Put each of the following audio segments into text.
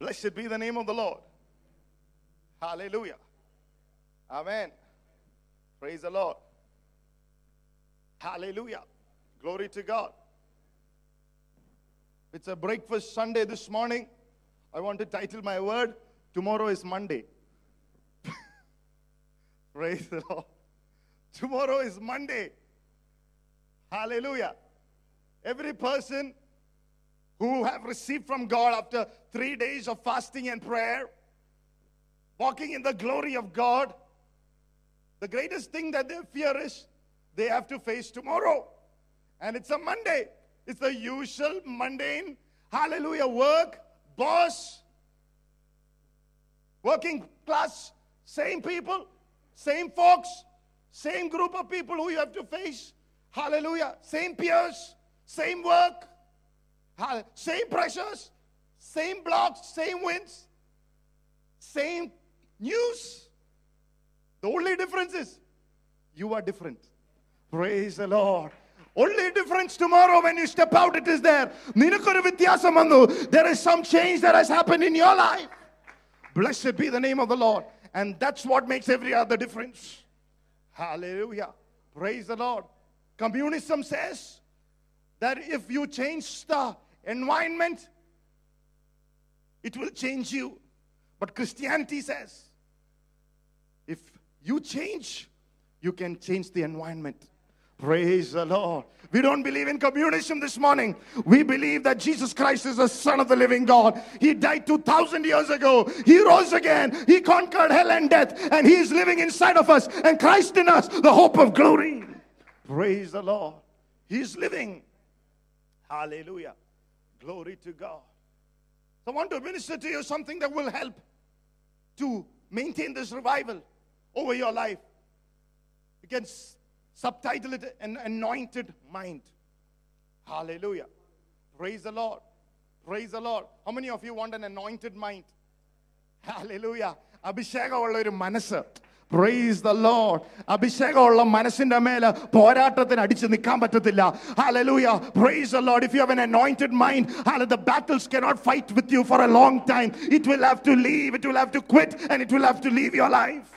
Blessed be the name of the Lord. Hallelujah. Amen. Praise the Lord. Hallelujah. Glory to God. It's a breakfast Sunday this morning. I want to title my word Tomorrow is Monday. Praise the Lord. Tomorrow is Monday. Hallelujah. Every person who have received from God after three days of fasting and prayer, walking in the glory of God, the greatest thing that they fear is they have to face tomorrow. And it's a Monday. It's the usual mundane, hallelujah, work, boss, working class, same people, same folks, same group of people who you have to face. Hallelujah. Same peers, same work, same pressures, same blocks, same wins, same news. The only difference is you are different. Praise the Lord. Only difference tomorrow when you step out, it is there. നിനക്കൊരു വ്യത്യാസം വന്നു. There is some change that has happened in your life. Blessed be the name of the Lord. And that's what makes every other difference. Hallelujah. Praise the Lord. Communism says that if you change the environment, it will change you. But Christianity says if you change, you can change the environment. Praise the Lord. We don't believe in communism this morning. We believe that Jesus Christ is the Son of the living God. He died 2,000 years ago. He rose again. He conquered hell and death. And He is living inside of us. And Christ in us, the hope of glory. Praise the Lord. He is living. Hallelujah. Glory to God. So I want to minister to you something that will help to maintain this revival over your life. You can s- subtitle it an anointed mind. Hallelujah. Praise the Lord. Praise the Lord. How many of you want an anointed mind? Hallelujah. അഭിഷേകമുള്ള ഒരു മനസ്സ് price the Lord അഭിഷേകമുള്ള മനസ്സിന്റെ മേലെ പോരാട്ടത്തിന് അടിച്ച് നിൽക്കാൻ പറ്റത്തില്ല hallelujah praise the Lord if you have an anointed mind hallelujah the battles cannot fight with you for a long time it will have to leave it will have to quit and it will have to leave your life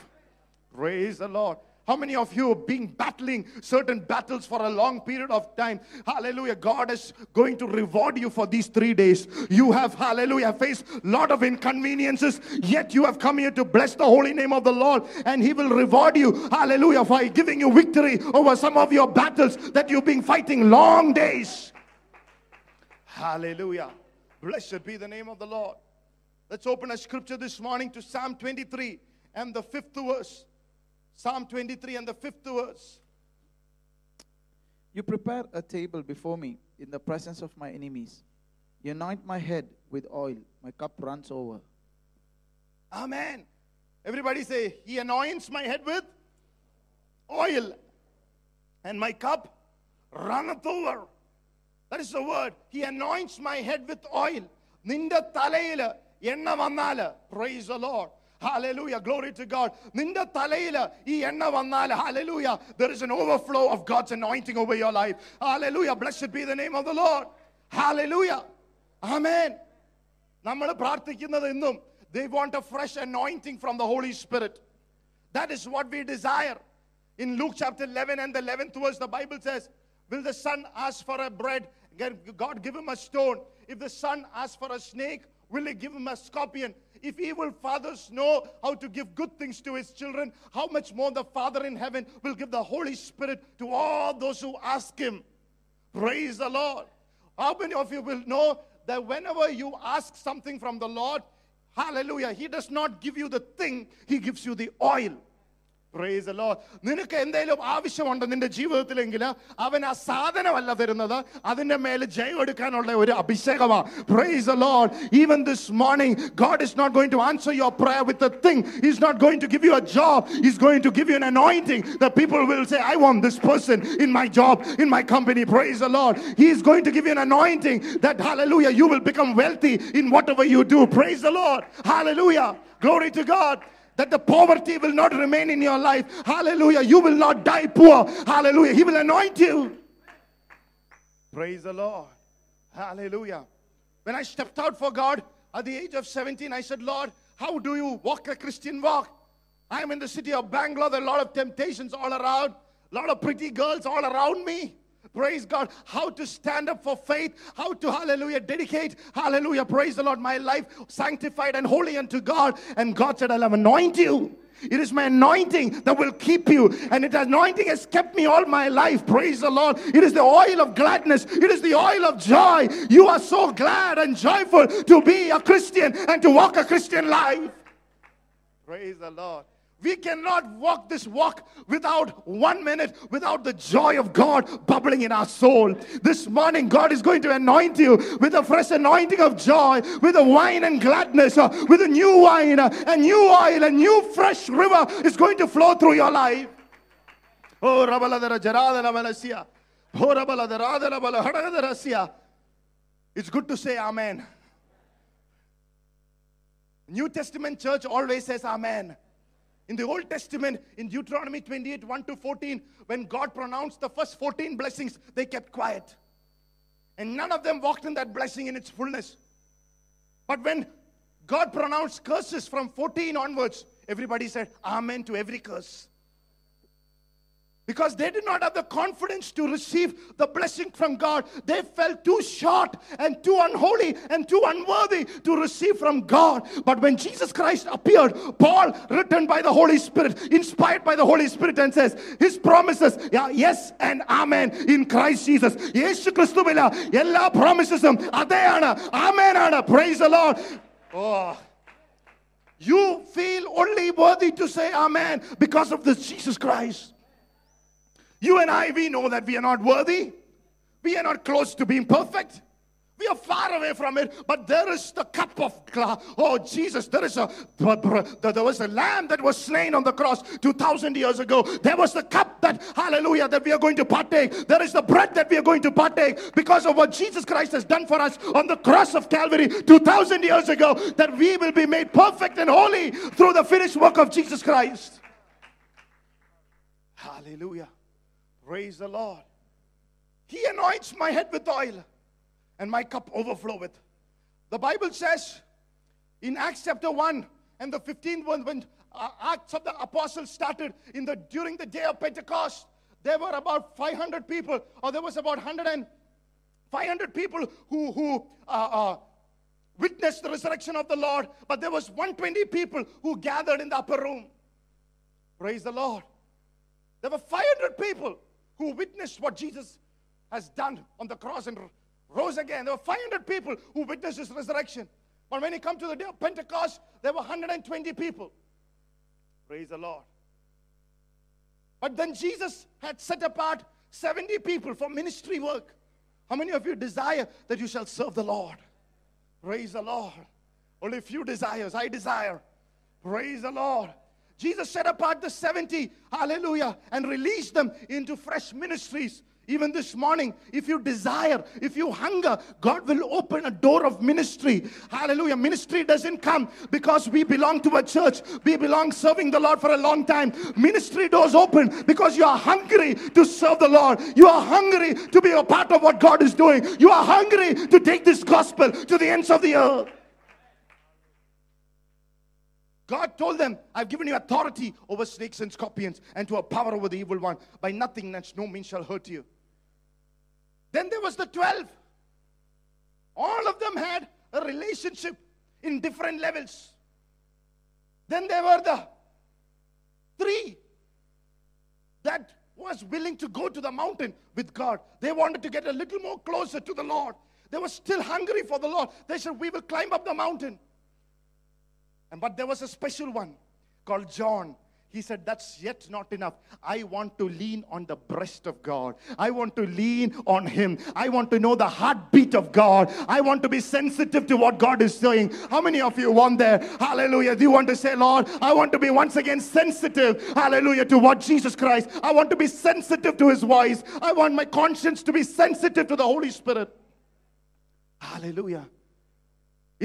Praise the Lord. how many of you have been battling certain battles for a long period of time? Hallelujah. God is going to reward you for these three days. You have, hallelujah, faced a lot of inconveniences, yet you have come here to bless the holy name of the Lord, and He will reward you, hallelujah, for giving you victory over some of your battles that you've been fighting long days. Hallelujah. Blessed be the name of the Lord. Let's open a scripture this morning to Psalm 23 and the fifth verse. Psalm 23 and the fifth verse. You prepare a table before me in the presence of my enemies. You anoint my head with oil, my cup runs over. Amen. Everybody say, He anoints my head with oil, and my cup runneth over. That is the word. He anoints my head with oil. നിന്റെ തലയില് എണ്ണ വന്നാല് price the Lord. Hallelujah. Glory to God. നിന്റെ തലയില് ഈ എണ്ണ വന്നാല് hallelujah. There is an overflow of God's anointing over your life. Hallelujah. Blessed be the name of the Lord. Hallelujah. Amen. നമ്മൾ പ്രാർത്ഥിക്കുന്നത് ഇന്നും they want a fresh anointing from the Holy Spirit. That is what we desire. In Luke chapter 11 and the 11th verse, the Bible says, Will the son ask for a bread? God give him a stone. If the son asks for a snake, will he give him a scorpion? If evil fathers know how to give good things to his children, how much more the Father in heaven will give the Holy Spirit to all those who ask him? Praise the Lord. How many of you will know that whenever you ask something from the Lord, hallelujah, He does not give you the thing, He gives you the oil. Praise the Lord. നിനക്ക് എന്തെങ്കിലും ആവശ്യമുണ്ട് നിന്റെ ജീവിതത്തിലെങ്കിൽ അവൻ ആ സാധനമല്ല തരുന്നത് അതിന്റെ മേലെ ജയം എടുക്കാനുള്ള ഒരു അഭിഷേകമാണ് Praise the Lord. Even this morning, God is not going to answer your prayer with a thing. He's not going to give you a job. He's going to give you an anointing. The people will say, I want this person in my job, in my company. Praise the Lord. He's going to give you an anointing that, hallelujah, you will become wealthy in whatever you do. Praise the Lord. Hallelujah. Glory to God that the poverty will not remain in your life. Hallelujah. You will not die poor. Hallelujah. He will anoint you. Praise the Lord. Hallelujah. When I stepped out for God, At the age of 17, I said, Lord, how do you walk a Christian walk? I'm in the city of Bangalore. There are a lot of temptations all around, a lot of pretty girls all around me. Praise God. How to stand up for faith, how to, hallelujah, dedicate, hallelujah, praise the Lord, my life sanctified and holy unto God. And God said, I'll anoint you. It is my anointing that will keep you. And it anointing has kept me all my life. Praise the Lord. It is the oil of gladness. It is the oil of joy. You are so glad and joyful to be a Christian and to walk a Christian life. Praise the Lord. We cannot walk this walk without one minute, without the joy of God bubbling in our soul. This morning, God is going to anoint you with a fresh anointing of joy, with a wine and gladness, uh, with a new wine, uh, a new oil, a new fresh river is going to flow through your life. Oh. Oh. It's good to say Amen. New Testament church always says Amen. In the Old Testament, in Deuteronomy 28 1 to 14, when God pronounced the first 14 blessings, they kept quiet. And none of them walked in that blessing in its fullness. But when God pronounced curses from 14 onwards, everybody said Amen to every curse Because they did not have the confidence to receive the blessing from God. They felt too short and too unholy and too unworthy to receive from God. But when Jesus Christ appeared, Paul, written by the Holy Spirit, inspired by the Holy Spirit, and says, His promises, yeah, yes and amen in Christ Jesus. യേശു ക്രിസ്തുവില എല്ലാ പ്രോമിസസും അതെയാണ് ആമേനാണ് price the Lord. Oh. You feel only worthy to say amen because of this Jesus Christ. You and I, we know that we are not worthy. We are not close to being perfect. We are far away from it, but there is the cup of gla- oh Jesus. There is a there was a lamb that was slain on the cross two thousand years ago. There was the cup that hallelujah that we are going to partake. There is the bread that we are going to partake because of what Jesus Christ has done for us on the cross of Calvary two thousand years ago. That we will be made perfect and holy through the finished work of Jesus Christ. Hallelujah. Praise the Lord. He anoints my head with oil and my cup overfloweth. The Bible says in Acts chapter 1 and the 15th one, when uh, Acts of the Apostles started in the during the day of Pentecost, there were about 500 people, or there was about 100 and 500 people who, who uh, uh, witnessed the resurrection of the Lord, but there was 120 people who gathered in the upper room. Praise the Lord. There were 500 people who witnessed what Jesus has done on the cross and rose again. There were 500 people who witnessed his resurrection. But when he come to the day of Pentecost, there were 120 people. Praise the Lord. But then Jesus had set apart 70 people for ministry work. How many of you desire that you shall serve the Lord? Praise the Lord. Only few desires. I desire. Praise the Lord. Jesus set apart the 70, hallelujah, and released them into fresh ministries. Even this morning, if you desire, if you hunger, God will open a door of ministry. Hallelujah. Ministry doesn't come because we belong to a church. We belong serving the Lord for a long time. Ministry doors open because you are hungry to serve the Lord. You are hungry to be a part of what God is doing. You are hungry to take this gospel to the ends of the earth. God told them, I've given you authority over snakes and scorpions and to a power over the evil one. By nothing that no means shall hurt you. Then there was the 12. All of them had a relationship in different levels. Then there were the three that was willing to go to the mountain with God. They wanted to get a little more closer to the Lord. They were still hungry for the Lord. They said, We will climb up the mountain. And but there was a special one called John. He said, That's yet not enough. I want to lean on the breast of God. I want to lean on Him. I want to know the heartbeat of God. I want to be sensitive to what God is saying. How many of you want there? Hallelujah. Do you want to say, Lord, I want to be once again sensitive, hallelujah, to what Jesus Christ. I want to be sensitive to His voice. I want my conscience to be sensitive to the Holy Spirit. Hallelujah.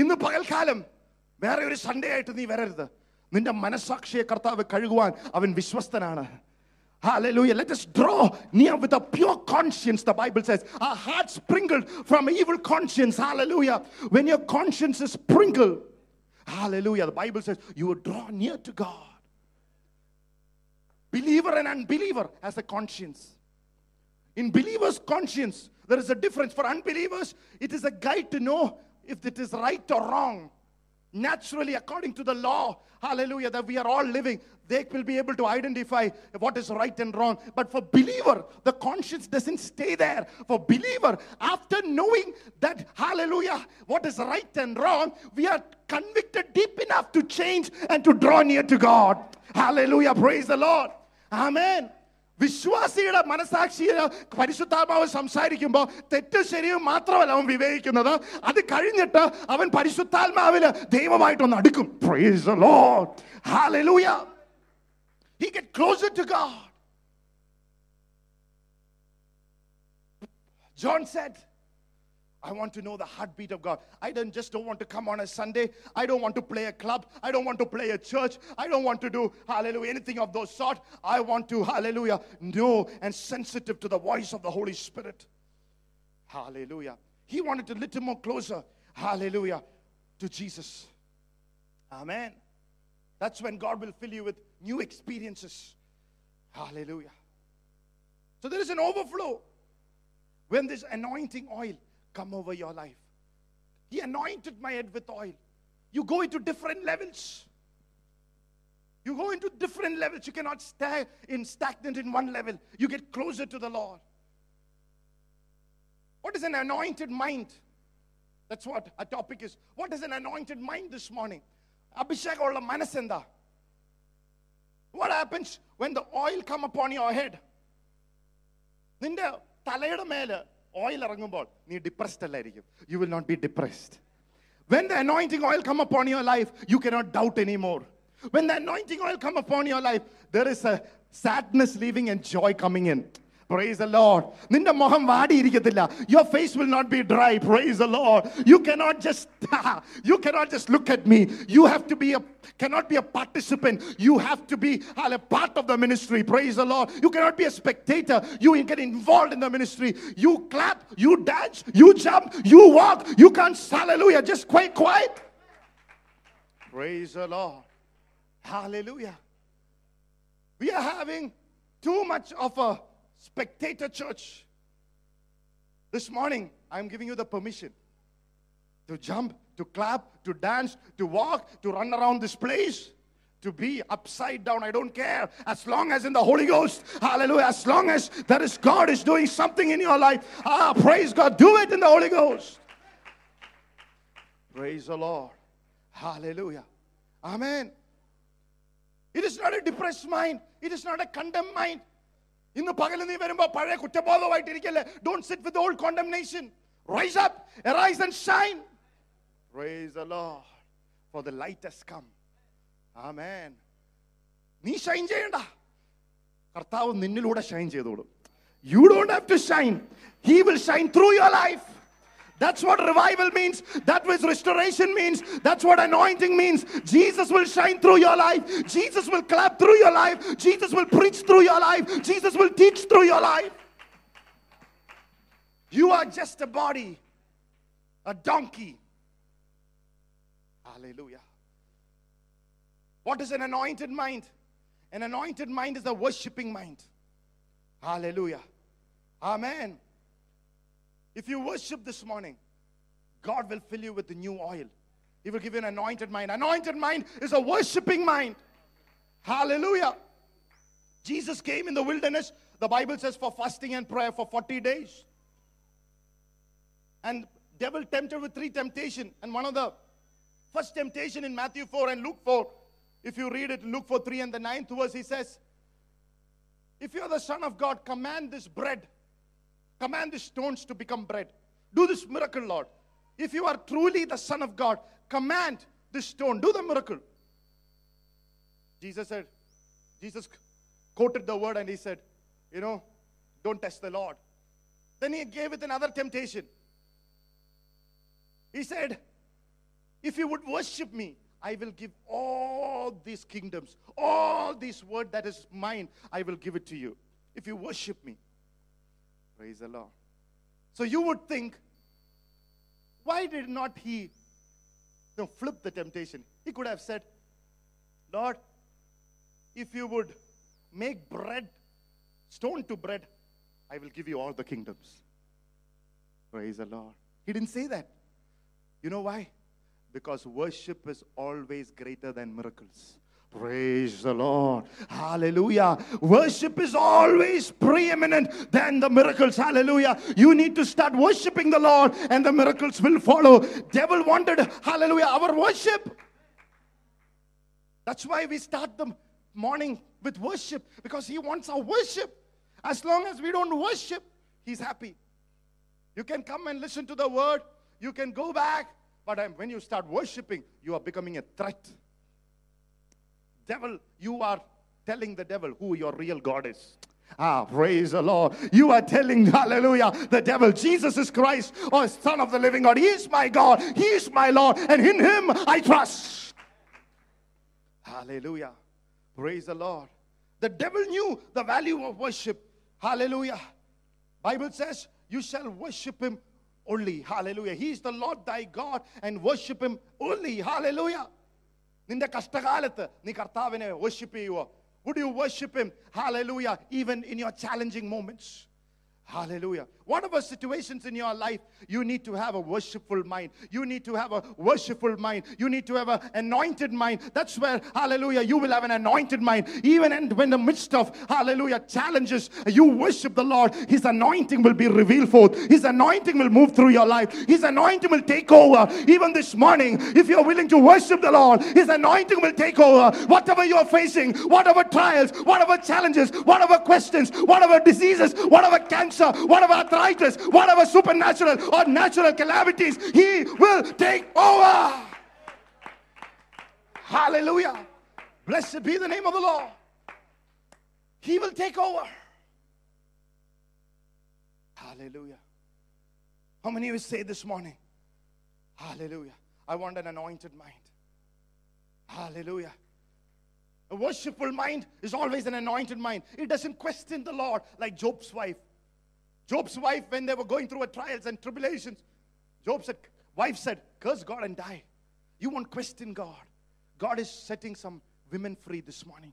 ഇന്ന് പകൽക്കാലം വേറെ ഒരു Sunday ആയിട്ട് നീ വരരുത് നിന്റെ മനസാക്ഷിയെ കർത്താവ് കഴുകുവാൻ അവൻ വിശ്വസ്തനാണ് Hallelujah. Let us draw near with a pure conscience, the Bible says. Our hearts sprinkled from evil conscience. Hallelujah. When your conscience is sprinkled, hallelujah, the Bible says you will draw near to God. Believer and unbeliever has a conscience. In believers' conscience, there is a difference. For unbelievers, it is a guide to know if it is right or wrong. Naturally, according to the law, hallelujah, that we are all living, they will be able to identify what is right and wrong. But for believer, the conscience doesn't stay there. For believer, after knowing that, hallelujah, what is right and wrong, we are convicted deep enough to change and to draw near to God. Hallelujah, praise the Lord. Amen. വിശ്വാസിയുടെ മനസാക്ഷിയെ പരിശുദ്ധാത്മാവ് സംസാരിക്കുമ്പോൾ തെറ്റും ശരിയും മാത്രമല്ല അവൻ വിവേകിക്കുന്നത് അത് കഴിഞ്ഞിട്ട് അവൻ പരിശുദ്ധാത്മാവിൽ ദൈവമായിട്ടൊന്ന് അടുക്കും. John said I want to know the heartbeat of God. I don't just don't want to come on a Sunday. I don't want to play a club. I don't want to play a church. I don't want to do hallelujah anything of those sort. I want to hallelujah know and sensitive to the voice of the Holy Spirit. Hallelujah. He wanted to little more closer. Hallelujah to Jesus. Amen. That's when God will fill you with new experiences. Hallelujah. So there is an overflow when this anointing oil come over your life. He anointed my head with oil. You go into different levels. You go into different levels. You cannot stay in stagnant in one level. You get closer to the Lord. What is an anointed mind? That's what our topic is. What is an anointed mind this morning? അഭിഷേകമുള്ള മനസ്സെന്താ What happens when the oil come upon your head? നിന്റെ തലയുടെ മേല് oil ഇറങ്ങുമ്പോൾ നീ depressed അല്ലായിരിക്കും you will not be depressed when the anointing oil come upon your life you cannot doubt any more when the anointing oil come upon your life there is a sadness leaving and joy coming in Praise the Lord. നിന്റെ മുഖം വാടിയിരിക്കത്തില്ല Your face will not be dry. Praise the Lord. You cannot just you cannot just look at me. You have to be a cannot be a participant. You have to be a part of the ministry. Praise the Lord. You cannot be a spectator. You get involved in the ministry. You clap, you dance, you jump, you walk. You can't hallelujah. Just quiet, quiet. Praise the Lord. Hallelujah. We are having too much of a spectator church. This morning, I'm giving you the permission to jump, to clap, to dance, to walk, to run around this place, to be upside down. I don't care. As long as in the Holy Ghost, hallelujah, as long as that is God is doing something in your life, ah, praise God, do it in the Holy Ghost. Praise the Lord. Hallelujah. Amen. It is not a depressed mind. It is not a condemned mind. ഇന്ന് പകൽ നീ വരുമ്പോ പഴയ കുറ്റബോധമായിട്ടിരിക്കല്ലേ don't sit with old condemnation rise up rise and shine rise the Lord for the light has come amen നീ shine ചെയ്യണ്ട. കർത്താവ് നിന്നിലൂടെ shine ചെയ്തോളും you don't have to shine he will shine through your life That's what revival means. That what restoration means. That's what anointing means. Jesus will shine through your life. Jesus will clap through your life. Jesus will preach through your life. Jesus will teach through your life. You are just a body, a donkey. Hallelujah. What is an anointed mind? An anointed mind is a worshiping mind. Hallelujah. Amen. If you worship this morning, God will fill you with the new oil. He will give you an anointed mind. Anointed mind is a worshiping mind. Hallelujah. Jesus came in the wilderness, the Bible says, for fasting and prayer for 40 days. And devil tempted with three temptation. And one of the first temptation in Matthew 4 and Luke 4, if you read it, Luke 4 3 and the ninth verse, he says, If you're the Son of God, command this bread Command the stones to become bread. Do this miracle, Lord. If you are truly the Son of God, command this stone. Do the miracle. Jesus said, Jesus quoted the word and he said, You know, don't test the Lord. Then he gave it another temptation. He said, If you would worship me, I will give all these kingdoms, all this word that is mine, I will give it to you. If you worship me. Praise the Lord. So you would think, why did not he you know, flip the temptation? He could have said, Lord, if you would make bread, stone to bread, I will give you all the kingdoms. Praise the Lord. He didn't say that. You know why? Because worship is always greater than miracles. Praise the Lord. Hallelujah. Worship is always preeminent than the miracles. Hallelujah. You need to start worshiping the Lord and the miracles will follow. Devil wanted, hallelujah, our worship. That's why we start the morning with worship because he wants our worship. As long as we don't worship, he's happy. You can come and listen to the word, you can go back, but when you start worshiping, you are becoming a threat. Devil, you are telling the devil who your real God is. Ah, praise the Lord. You are telling, hallelujah, the devil, Jesus is Christ, or Son of the living God. He is my God, He is my Lord, and in Him I trust. Hallelujah. Praise the Lord. The devil knew the value of worship. Hallelujah. Bible says, you shall worship him only. Hallelujah. He is the Lord thy God and worship him only. Hallelujah. നിന്റെ കഷ്ടകാലത്ത് നീ കർത്താവിനെ worship ചെയ്യുവോ would you worship him hallelujah even in your challenging moments Hallelujah. Whatever situations in your life, you need to have a worshipful mind. You need to have a worshipful mind. You need to have an anointed mind. That's where, hallelujah, you will have an anointed mind. Even in, when the midst of, hallelujah, challenges, you worship the Lord. His anointing will be revealed forth. His anointing will move through your life. His anointing will take over. Even this morning, if you're willing to worship the Lord, His anointing will take over. Whatever you're facing, whatever trials, whatever challenges, whatever questions, whatever diseases, whatever cancer, whatever arthritis, whatever supernatural or natural calamities, He will take over. Hallelujah. Blessed be the name of the Lord. He will take over. Hallelujah. How many of you say this morning? Hallelujah. I want an anointed mind. Hallelujah. A worshipful mind is always an anointed mind. It doesn't question the Lord like Job's wife. Job's wife, when they were going through her trials and tribulations, Job said, wife said, curse God and die. You won't question God. God is setting some women free this morning.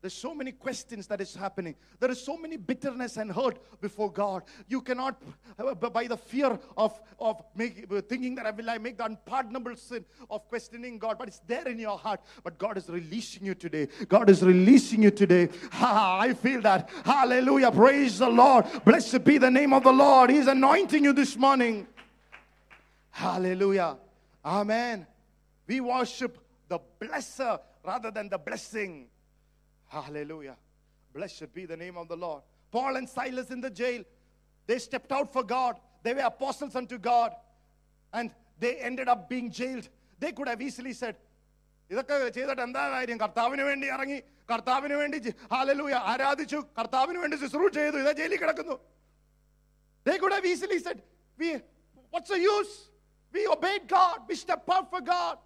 There's so many questions that is happening. There is so many bitterness and hurt before God. You cannot, uh, by the fear of, of make, uh, thinking that I will I make the unpardonable sin of questioning God, but it's there in your heart. But God is releasing you today. God is releasing you today. Ha, I feel that. Hallelujah. Praise the Lord. Blessed be the name of the Lord. He's anointing you this morning. Hallelujah. Amen. We worship the blesser rather than the blessing. Hallelujah. Blessed be the name of the Lord. Paul and Silas in the jail, they stepped out for God. They were apostles unto God. And they ended up being jailed. They could have easily said, ഇതൊക്കെ ചെയ്തിട്ട് എന്താ കാര്യം കർത്താവിന് വേണ്ടി ഇറങ്ങി കർത്താവിന് വേണ്ടി hallelujah ആരാധിച്ചു കർത്താവിന് വേണ്ടി ശുശ്രൂഷ ചെയ്തു ഇതാ ജയിലിൽ കിടക്കുന്നു They could have easily said, we, What's the use? We obeyed God. We stepped out for God.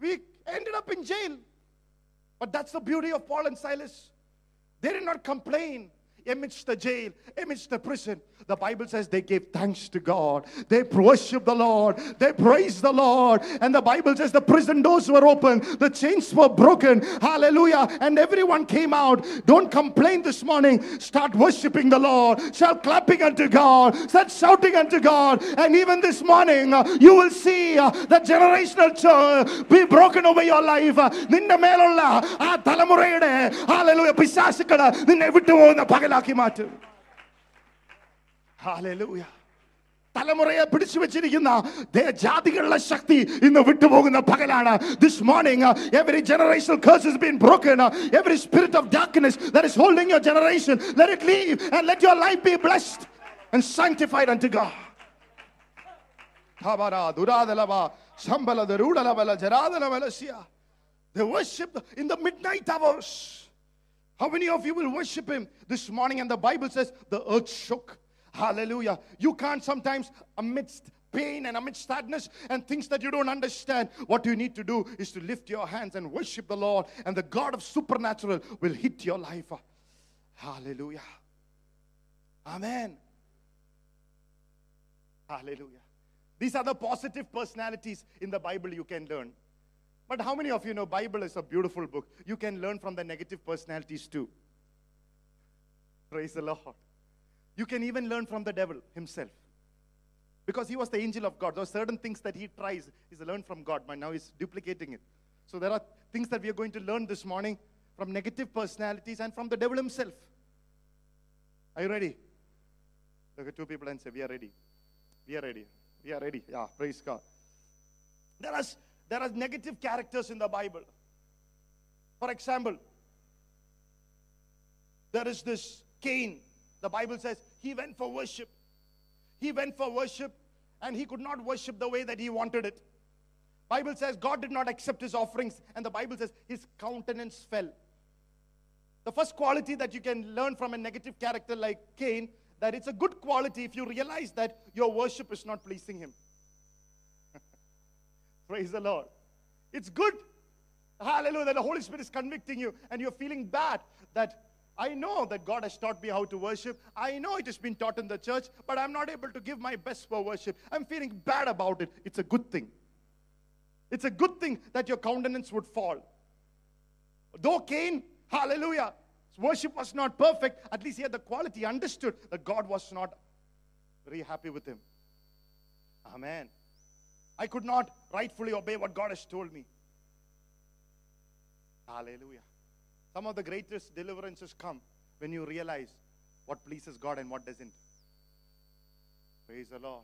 We ended up in jail. but that's the beauty of Paul and Silas. They did not complain amidst the jail, amidst the prison. The Bible says they gave thanks to God. They worshiped the Lord. They praised the Lord. And the Bible says the prison doors were open, the chains were broken. Hallelujah. And everyone came out. Don't complain this morning. Start worshiping the Lord. Start clapping unto God. Start shouting unto God. And even this morning, uh, you will see uh, the generational ch- be broken over your life. Uh, നിന്റെ മേലുള്ള ആ തലമുറയുടെ hallelujah പിശാസുക്കള് നിന്നെ വിട്ടുപോകുന്ന പകലാക്കി മാറ്റും hallelujah തലമുറയെ പിടിച്ചു വെച്ചിരിക്കുന്ന ദേ- ജാതികളുടെ ശക്തി ഇന്ന് വിട്ടുപോകുന്ന പകലാണ് this morning every generation curse has been broken uh, every spirit of darkness that is holding your generation let it leave and let your life be blessed and sanctified unto God Habara, duradalava, shambala, darudalabala, jaradalavalasiya. They worship in the midnight hours. How many of you will worship him this morning? And the Bible says the earth shook. Hallelujah. You can't sometimes, amidst pain and amidst sadness and things that you don't understand, what you need to do is to lift your hands and worship the Lord, and the God of supernatural will hit your life. Hallelujah. Amen. Hallelujah. These are the positive personalities in the Bible you can learn. But how many of you know Bible is a beautiful book? You can learn from the negative personalities too. Praise the Lord. You can even learn from the devil himself. Because he was the angel of God. There are certain things that he tries he's learned from God, but now he's duplicating it. So there are things that we are going to learn this morning from negative personalities and from the devil himself. Are you ready? Look at two people and say, We are ready. We are ready. We are ready. Yeah, praise God. There are, there are negative characters in the Bible. For example, there is this Cain. The Bible says he went for worship. He went for worship and he could not worship the way that he wanted it. Bible says God did not accept his offerings and the Bible says his countenance fell. The first quality that you can learn from a negative character like Cain that it's a good quality if you realize that your worship is not pleasing him. Praise the Lord. It's good. Hallelujah. That the Holy Spirit is convicting you and you're feeling bad that I know that God has taught me how to worship. I know it has been taught in the church, but I'm not able to give my best for worship. I'm feeling bad about it. It's a good thing. It's a good thing that your countenance would fall. Though Cain, hallelujah, worship was not perfect, at least he had the quality, understood that God was not very happy with him. Amen. I could not rightfully obey what God has told me. Hallelujah. Some of the greatest deliverances come when you realize what pleases God and what doesn't. Praise the Lord.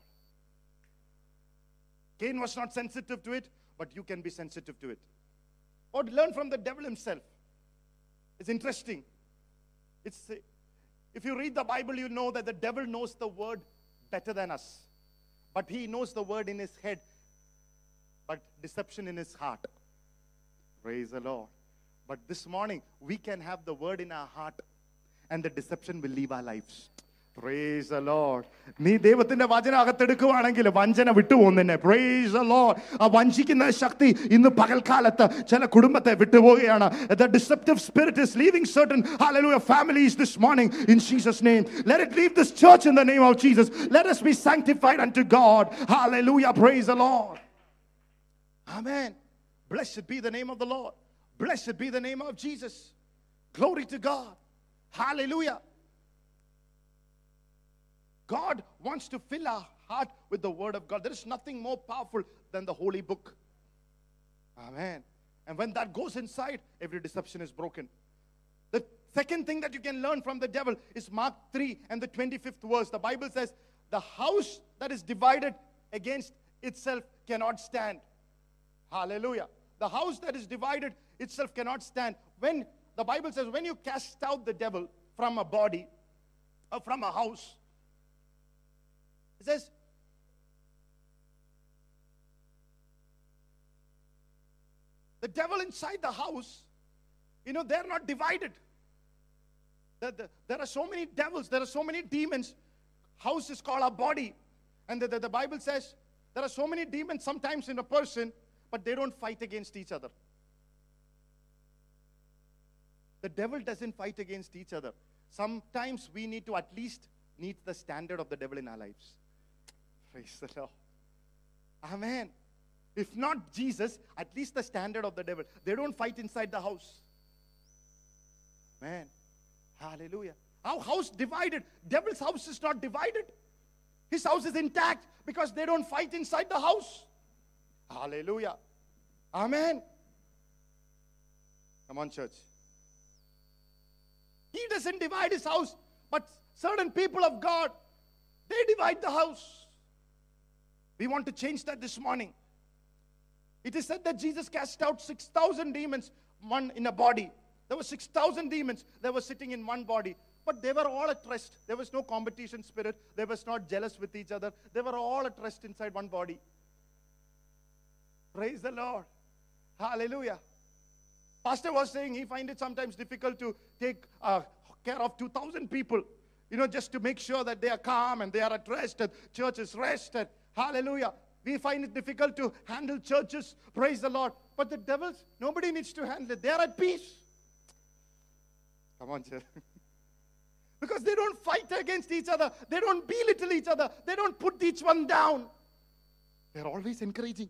Cain was not sensitive to it, but you can be sensitive to it. Or learn from the devil himself. It's interesting. It's if you read the Bible, you know that the devil knows the word better than us. But he knows the word in his head, but deception in his heart. Praise the Lord. But this morning, we can have the word in our heart, and the deception will leave our lives. Praise the Lord. നീ ദൈവത്തിന്റെ വചനം അകത്തെടുക്കുവാണെങ്കിൽ വഞ്ചന വിട്ടുപോകും നിന്നെ praise the Lord. ആ വഞ്ചിക്കുന്ന ശക്തി ഇന്ന് പകൽക്കാലത്ത് ചില കുടുംബത്തെ വിട്ടുപോവുകയാണ് the deceptive spirit is leaving certain hallelujah families this morning in Jesus name let it leave this church in the name of Jesus let us be sanctified unto God hallelujah praise the Lord amen blessed be the name of the Lord Blessed be the name of Jesus. Glory to God. Hallelujah. God wants to fill our heart with the Word of God. There is nothing more powerful than the Holy Book. Amen. And when that goes inside, every deception is broken. The second thing that you can learn from the devil is Mark 3 and the 25th verse. The Bible says, The house that is divided against itself cannot stand. Hallelujah. The house that is divided itself cannot stand. When the Bible says, when you cast out the devil from a body or from a house, it says, the devil inside the house, you know, they're not divided. The- the- there are so many devils, there are so many demons. House is called a body. And the, the, the Bible says there are so many demons sometimes in a person, but they don't fight against each other. The devil doesn't fight against each other. Sometimes we need to at least meet the standard of the devil in our lives. Praise the Lord. Amen. If not Jesus, at least the standard of the devil. They don't fight inside the house. Man. Hallelujah. Our house divided. Devil's house is not divided. His house is intact because they don't fight inside the house. Hallelujah. Amen. Come on, church. He doesn't divide his house, but certain people of God, they divide the house. We want to change that this morning. It is said that Jesus cast out 6,000 demons, one in a body. There were 6,000 demons that were sitting in one body. But they were all at rest. There was no competition spirit. They was not jealous with each other. They were all at rest inside one body. Praise the Lord. Hallelujah. Pastor was saying he find it sometimes difficult to take uh, care of 2,000 people, you know, just to make sure that they are calm and they are at rest and church is rest. And Hallelujah. We find it difficult to handle churches. Praise the Lord. But the devils, nobody needs to handle it. They are at peace. Come on, sir. because they don't fight against each other. They don't belittle each other. They don't put each one down. They're always encouraging.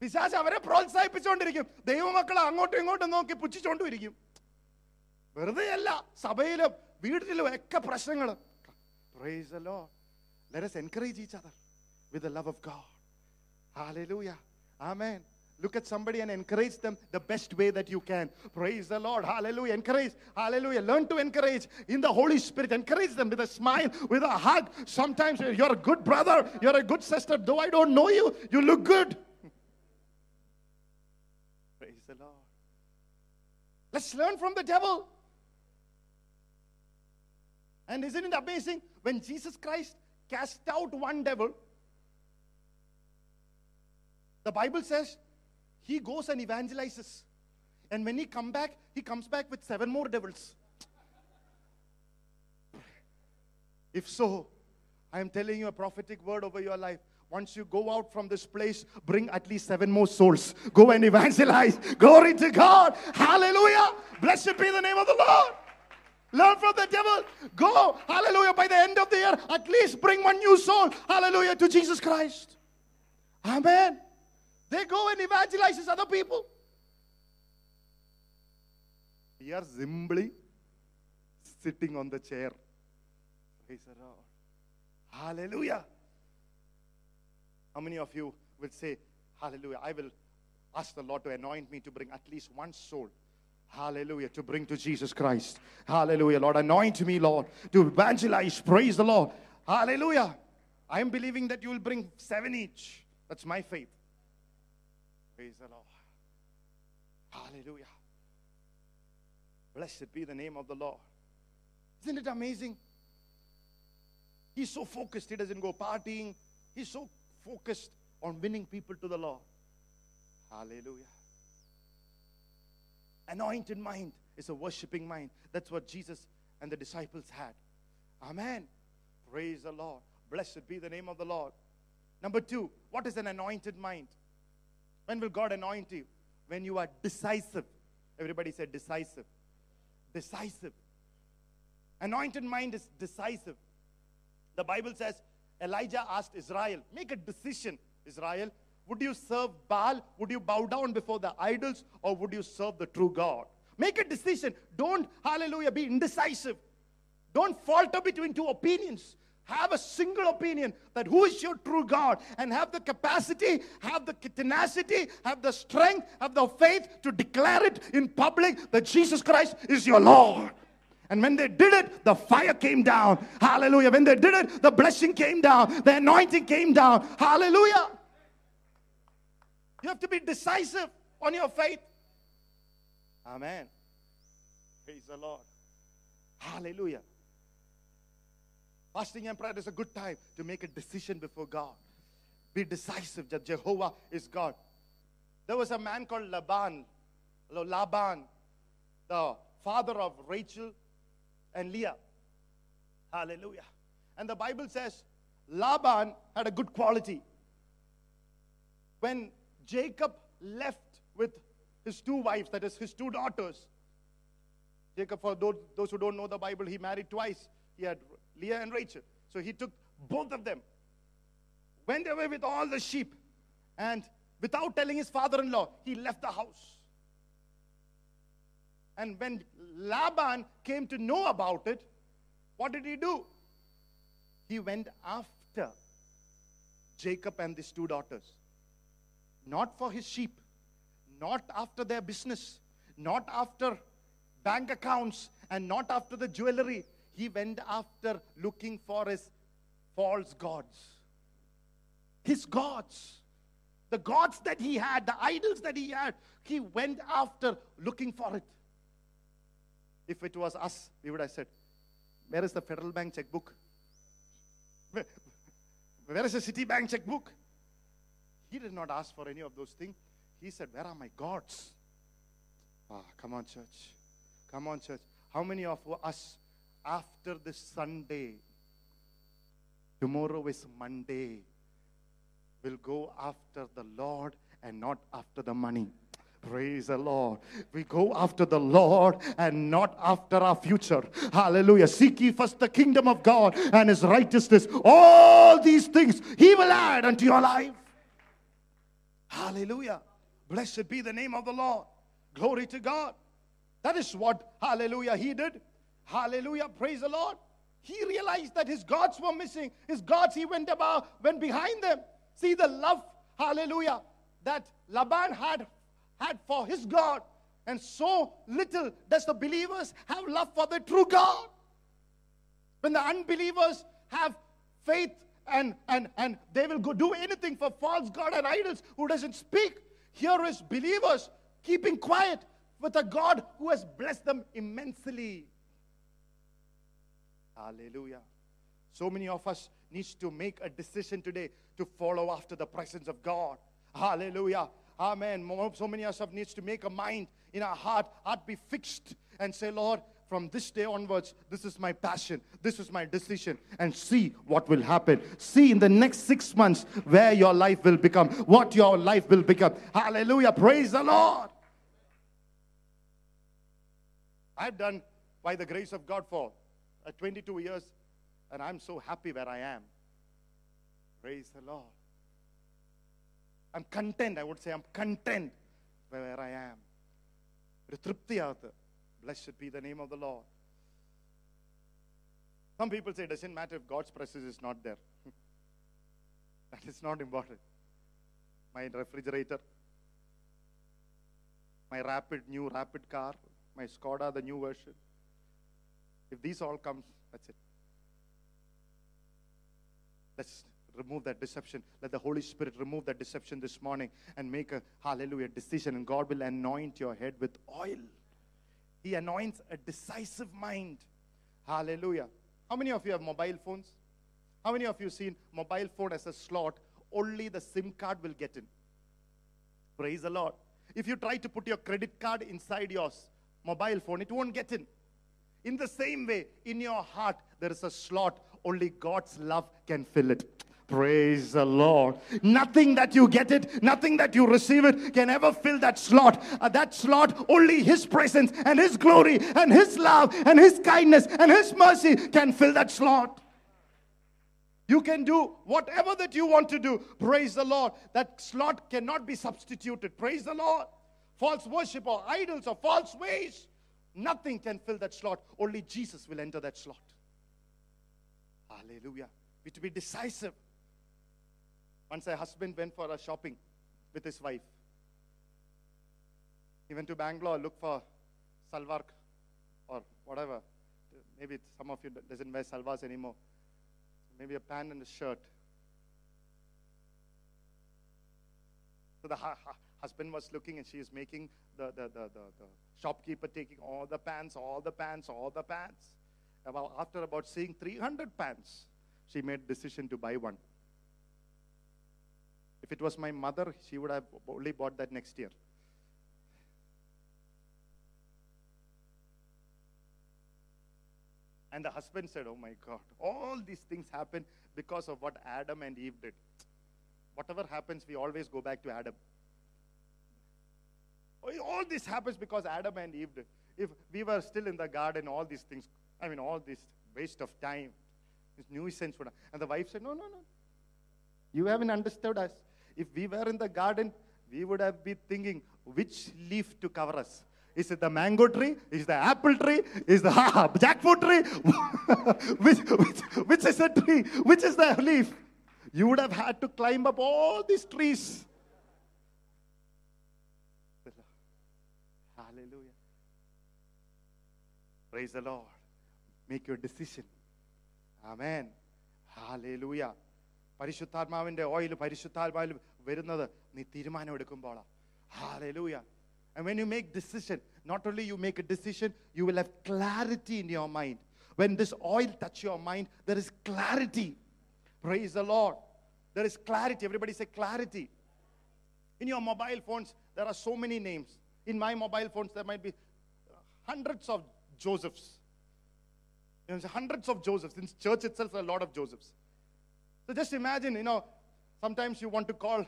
പിശാച് അവരെ പ്രോത്സാഹിപ്പിച്ചുകൊണ്ടിരിക്കും ദൈവമക്കളെ അങ്ങോട്ടും ഇങ്ങോട്ടും നോക്കി പുച്ഛിച്ചുകൊണ്ടിരിക്കും വെറുതെ അല്ല സഭയിലും വീട്ടിലും ഒക്കെ പ്രശ്നങ്ങൾ Praise the Lord. Let us encourage each other with the love of God. Hallelujah. Amen. Look at somebody and encourage them the best way that you can. Praise the Lord. Hallelujah. Encourage. Hallelujah. Learn to encourage in the Holy Spirit. Encourage them with a smile, with a hug. Sometimes you're a good brother, you're a good sister. Though I don't know you, you look good. The Lord. Let's learn from the devil. And isn't it amazing when Jesus Christ cast out one devil? The Bible says he goes and evangelizes. And when he come back, he comes back with seven more devils. If so, I am telling you a prophetic word over your life. Once you go out from this place, bring at least seven more souls. Go and evangelize. Glory to God. Hallelujah. Blessed be the name of the Lord. Learn from the devil. Go. Hallelujah. By the end of the year, at least bring one new soul. Hallelujah to Jesus Christ. Amen. They go and evangelizes other people. We are simply sitting on the chair. The Lord. Hallelujah. How many of you will say, Hallelujah? I will ask the Lord to anoint me to bring at least one soul. Hallelujah. To bring to Jesus Christ. Hallelujah. Lord, anoint me, Lord, to evangelize. Praise the Lord. Hallelujah. I am believing that you will bring seven each. That's my faith. Praise the Lord. Hallelujah. Blessed be the name of the Lord. Isn't it amazing? He's so focused, he doesn't go partying. He's so focused on winning people to the Lord. Hallelujah. Anointed mind is a worshiping mind. That's what Jesus and the disciples had. Amen. Praise the Lord. Blessed be the name of the Lord. Number two, what is an anointed mind? When will God anoint you? When you are decisive. Everybody said decisive. Decisive. Anointed mind is decisive. The Bible says Elijah asked Israel, make a decision, Israel. Would you serve Baal? Would you bow down before the idols? Or would you serve the true God? Make a decision. Don't, hallelujah, be indecisive. Don't falter between two opinions. Have a single opinion that who is your true God and have the capacity, have the tenacity, have the strength, have the faith to declare it in public that Jesus Christ is your Lord. And when they did it, the fire came down. Hallelujah. When they did it, the blessing came down, the anointing came down. Hallelujah. You have to be decisive on your faith. Amen. Praise the Lord. Hallelujah. Fasting and prayer is a good time to make a decision before God. Be decisive that Jehovah is God. There was a man called Laban, Laban, the father of Rachel and Leah. Hallelujah. And the Bible says Laban had a good quality. When Jacob left with his two wives, that is, his two daughters, Jacob, for those, who don't know the Bible, he married twice. He had Leah and Rachel. So he took both of them, went away with all the sheep, and without telling his father in law, he left the house. And when Laban came to know about it, what did he do? He went after Jacob and his two daughters. Not for his sheep, not after their business, not after bank accounts, and not after the jewelry. He went after looking for his false gods. His gods. The gods that he had, the idols that he had, he went after looking for it. If it was us, we would have said, Where is the Federal Bank checkbook? Where, where is the Citibank checkbook? He did not ask for any of those things. He said, Where are my gods? Ah, come on, church. Come on, church. How many of us after this Sunday, tomorrow is Monday, will go after the Lord and not after the money. Praise the Lord. We go after the Lord and not after our future. Hallelujah. Seek ye first the kingdom of God and his righteousness. All these things he will add unto your life. Hallelujah. Blessed be the name of the Lord. Glory to God. That is what, hallelujah, he did. Hallelujah. Praise the Lord. He realized that his gods were missing. His gods, he went about, went behind them. See the love, hallelujah, that Laban had had for his God. And so little does the believers have love for the true God. When the unbelievers have faith and, and, and they will go do anything for false God and idols who doesn't speak, here is believers keeping quiet with a God who has blessed them immensely. Hallelujah. So many of us needs to make a decision today to follow after the presence of God. Hallelujah. Amen. So many of us have needs to make a mind in our heart, heart be fixed and say, Lord, from this day onwards, this is my passion, this is my decision, and see what will happen. See in the next six months where your life will become, what your life will become. Hallelujah. Praise the Lord. I've done, by the grace of God, for uh, 22 years, and I'm so happy where I am. Praise the Lord. I'm content, I would say, I'm content where I am. ഒരു തൃപ്തിയാകത്ത് Blessed be the name of the Lord. Some people say it doesn't matter if God's presence is not there. that is not important. My refrigerator, my rapid, new rapid car, my Skoda, the new version. If these all come, that's it. Let's remove that deception. Let the Holy Spirit remove that deception this morning and make a hallelujah decision. And God will anoint your head with oil. He anoints a decisive mind. Hallelujah. How many of you have mobile phones? How many of you seen mobile phone as a slot? Only the SIM card will get in. Praise the Lord. If you try to put your credit card inside your mobile phone, it won't get in. In the same way, in your heart, there is a slot. Only God's love can fill it. Praise the Lord. Nothing that you get it, nothing that you receive it can ever fill that slot. Uh, that slot, only His presence and His glory and His love and His kindness and His mercy can fill that slot. You can do whatever that you want to do. Praise the Lord. That slot cannot be substituted. Praise the Lord. False worship or idols or false ways. Nothing can fill that slot. Only Jesus will enter that slot. Hallelujah. We to be decisive. Once a husband went for a shopping with his wife. He went to Bangalore, look for salwar or whatever. Maybe some of you doesn't wear salwars anymore maybe a pant and a shirt. So the hu- hu- husband was looking and she is making the, the, the, the, the shopkeeper taking all the pants, all the pants, all the pants. About, after about seeing 300 pants, she made decision to buy one. If it was my mother, she would have only bought that next year. And the husband said, Oh my God, all these things happen because of what Adam and Eve did. Whatever happens, we always go back to Adam. All this happens because Adam and Eve did. If we were still in the garden, all these things, I mean, all this waste of time, this nuisance would. And the wife said, No, no, no. You haven't understood us. If we were in the garden, we would have been thinking which leaf to cover us. Is it the mango tree? Is the apple tree? Is the ah, jackfruit tree? which, which, which is the tree? Which is the leaf? You would have had to climb up all these trees. Hallelujah. Praise the Lord. Make your decision. Amen. Hallelujah. പരിശുദ്ധാത്മാവിന്റെ oil പരിശുദ്ധാത്മാവിൽ വരുന്നത് നീ തീരുമാനം എടുക്കുമ്പോഴാണ് ഹാലൂയ And when you make decision, not only you make a decision, you will have clarity in your mind. When this oil touch your mind, there is clarity. Praise the Lord. There is clarity. Everybody say clarity. In your mobile phones, there are so many names. In my mobile phones, there might be hundreds of Josephs. You know, there's hundreds of Josephs. In church itself, there are a lot of Josephs. So just imagine, you know, sometimes you want to call,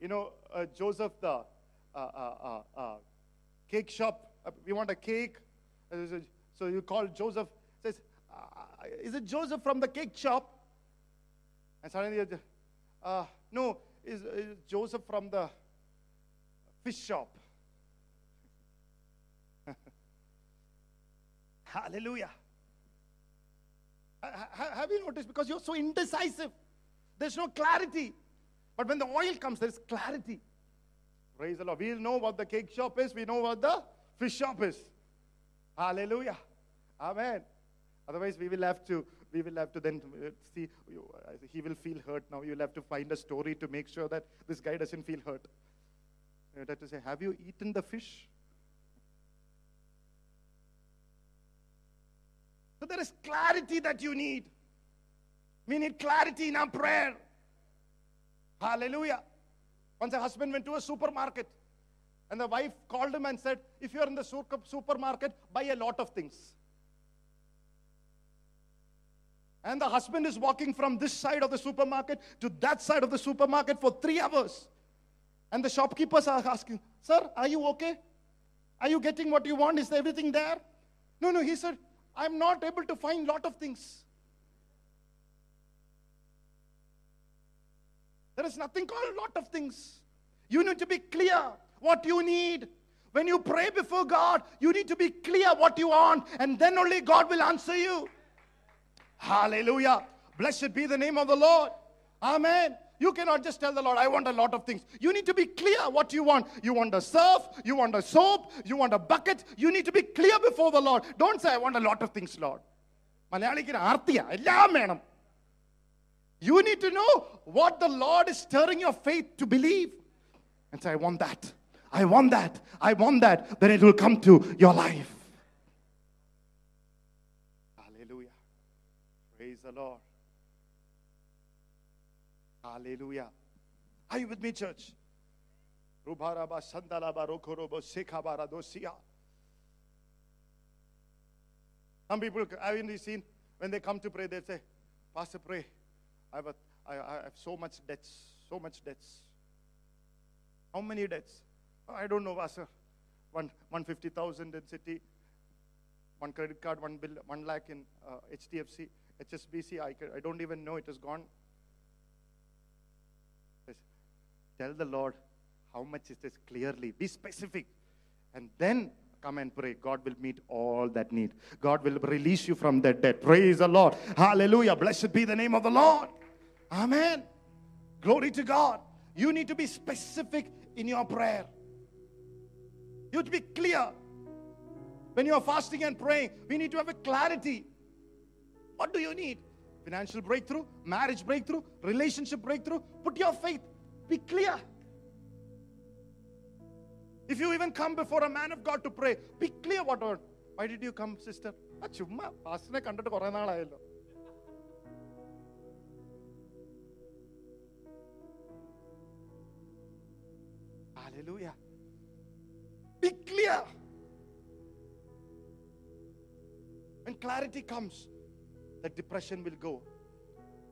you know, uh, Joseph the uh, uh, uh, uh, cake shop. Uh, we want a cake. So- you call Joseph, says, is it Joseph from the cake shop? And suddenly, no, is, is Joseph from the fish shop. Hallelujah. Ha- Have you noticed? Because you're so indecisive, there's no clarity. But when the oil comes, there's clarity. Praise the Lord. We know what the cake shop is, we know what the fish shop is. Hallelujah. Amen. Otherwise, we will have to. We will have to then uh, see. uh, He will feel hurt now. You'll have to find a story to make sure that this guy doesn't feel hurt. You have to say, Have you eaten the fish? So there is clarity that you need. We need clarity in our prayer. Hallelujah. Once a husband went to a supermarket and the wife called him and said, If you're in the supermarket, buy a lot of things. And the husband is walking from this side of the supermarket to that side of the supermarket for three hours. And the shopkeepers are asking, Sir, are you okay? Are you getting what you want? Is everything there? No, no, he said, I'm not able to find lot of things. There is nothing called lot of things. You need to be clear what you need. When you pray before God, you need to be clear what you want, and then only God will answer you. Hallelujah. Blessed be the name of the Lord. Amen. You cannot just tell the Lord, I want a lot of things. You need to be clear what you want. You want a surf, you want a soap, you want a bucket. You need to be clear before the Lord. Don't say, I want a lot of things, Lord. മലയാളിക്ക് ആർത്തിയ എല്ലാം വേണം You need to know what the Lord is stirring your faith to believe. And say, I want that. I want that. I want that. Then it will come to your life. Hallelujah. Praise the Lord. Hallelujah. Are you with me, church? Some people, I've only seen when they come to pray, they say, Pastor, pray. I have, a, I, I have so much debts, so much debts. How many debts? "Oh, I don't know, Pastor. One, 150,000 in city, one credit card, one bill, one lakh in uh, HDFC, HSBC. I, I don't even know it is gone. Yes. Tell the Lord how much is clearly. Be specific. And then come and pray. God will meet all that need. God will release you from that debt. Praise the Lord. Hallelujah. Blessed be the name of the Lord. Amen. Glory to God. You need to be specific in your prayer. You have to be clear. When you are fasting and praying, we need to have a clarity. What do you need? Financial breakthrough, marriage breakthrough, relationship breakthrough. Put your faith. Be clear. If you even come before a man of God to pray, be clear what word. Why did you come, sister? ആ ചുമ്മാ പാസ്റ്ററിനെ കണ്ടിട്ട് കുറെ നാളായല്ലോ Hallelujah. Be clear. When clarity comes, that depression will go.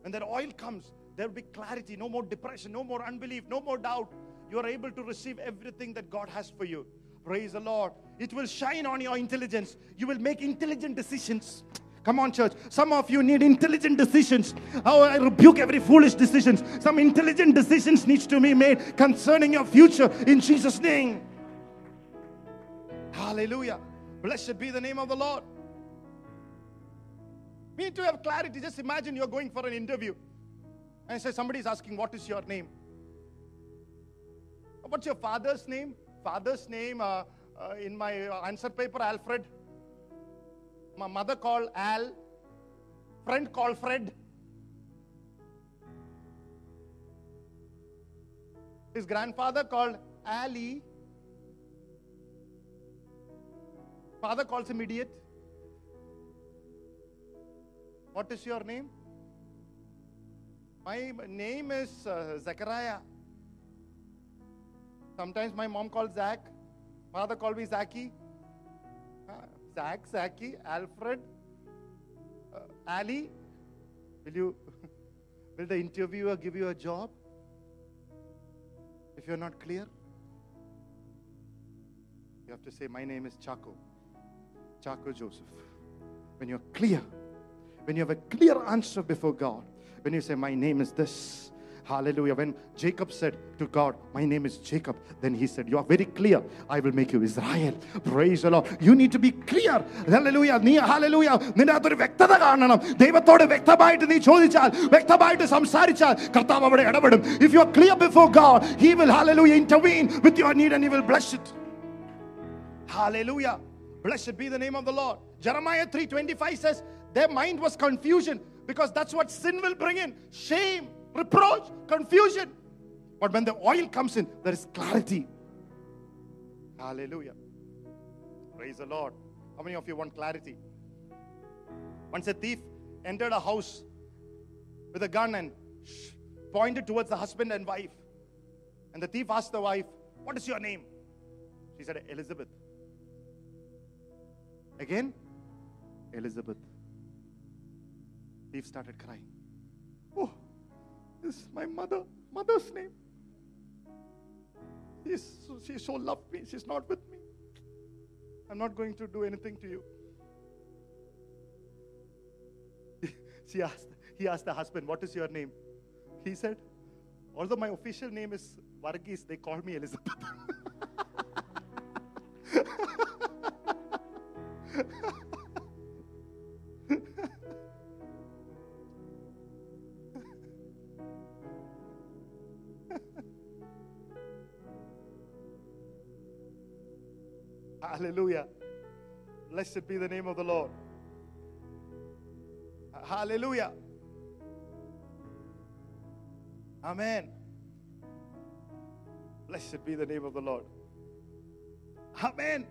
When that oil comes, there will be clarity. No more depression, no more unbelief, no more doubt. You are able to receive everything that God has for you. Praise the Lord. It will shine on your intelligence. You will make intelligent decisions. Come on, church. Some of you need intelligent decisions. Oh, I rebuke every foolish decisions. Some intelligent decisions needs to be made concerning your future in Jesus' name. Hallelujah. Blessed be the name of the Lord. We need to have clarity. Just imagine you're going for an interview and I say somebody is asking, What is your name? What's your father's name? Father's name uh, uh, in my answer paper, Alfred. My mother called Al. Friend called Fred. His grandfather called Ali. Father calls him idiot. What is your name? My name is uh, Zechariah. Sometimes my mom calls Zach. Father called me Zachy. Uh, Zach, Zachy, Alfred. Ali, will you will the interviewer give you a job? If you're not clear, you have to say, My name is Chaco. Chaco Joseph. When you're clear, when you have a clear answer before God, when you say, My name is this. Hallelujah. When Jacob said to God, My name is Jacob, then he said, You are very clear. I will make you Israel. Praise the Lord. You need to be clear. Hallelujah. നീ hallelujah. നിന്റെ അകത്തൊരു വ്യക്തത കാണണം ദൈവത്തോട് വ്യക്തമായിട്ട് നീ ചോദിച്ചാൽ വ്യക്തമായിട്ട് സംസാരിച്ചാൽ കർത്താവ് അവിടെ ഇടപെടും if you are clear before God he will hallelujah intervene with your need and he will bless it Hallelujah. Blessed be the name of the Lord. Jeremiah 3:25 says their mind was confusion because that's what sin will bring in. Shame, reproach, confusion. But when the oil comes in, there is clarity. Hallelujah. Praise the Lord. How many of you want clarity? Once a thief entered a house with a gun and pointed towards the husband and wife. And the thief asked the wife, What is your name? She said, Elizabeth. Again, Elizabeth. Thief started crying. Oh, this is my mother, mother's name. She's, she so loved me. She's not with me. I'm not going to do anything to you. She asked, he asked the husband, What is your name? He said, Although my official name is Varghese, they call me Elizabeth. Hallelujah. Blessed be the name of the Lord. Hallelujah. Amen. Blessed be the name of the Lord. Amen.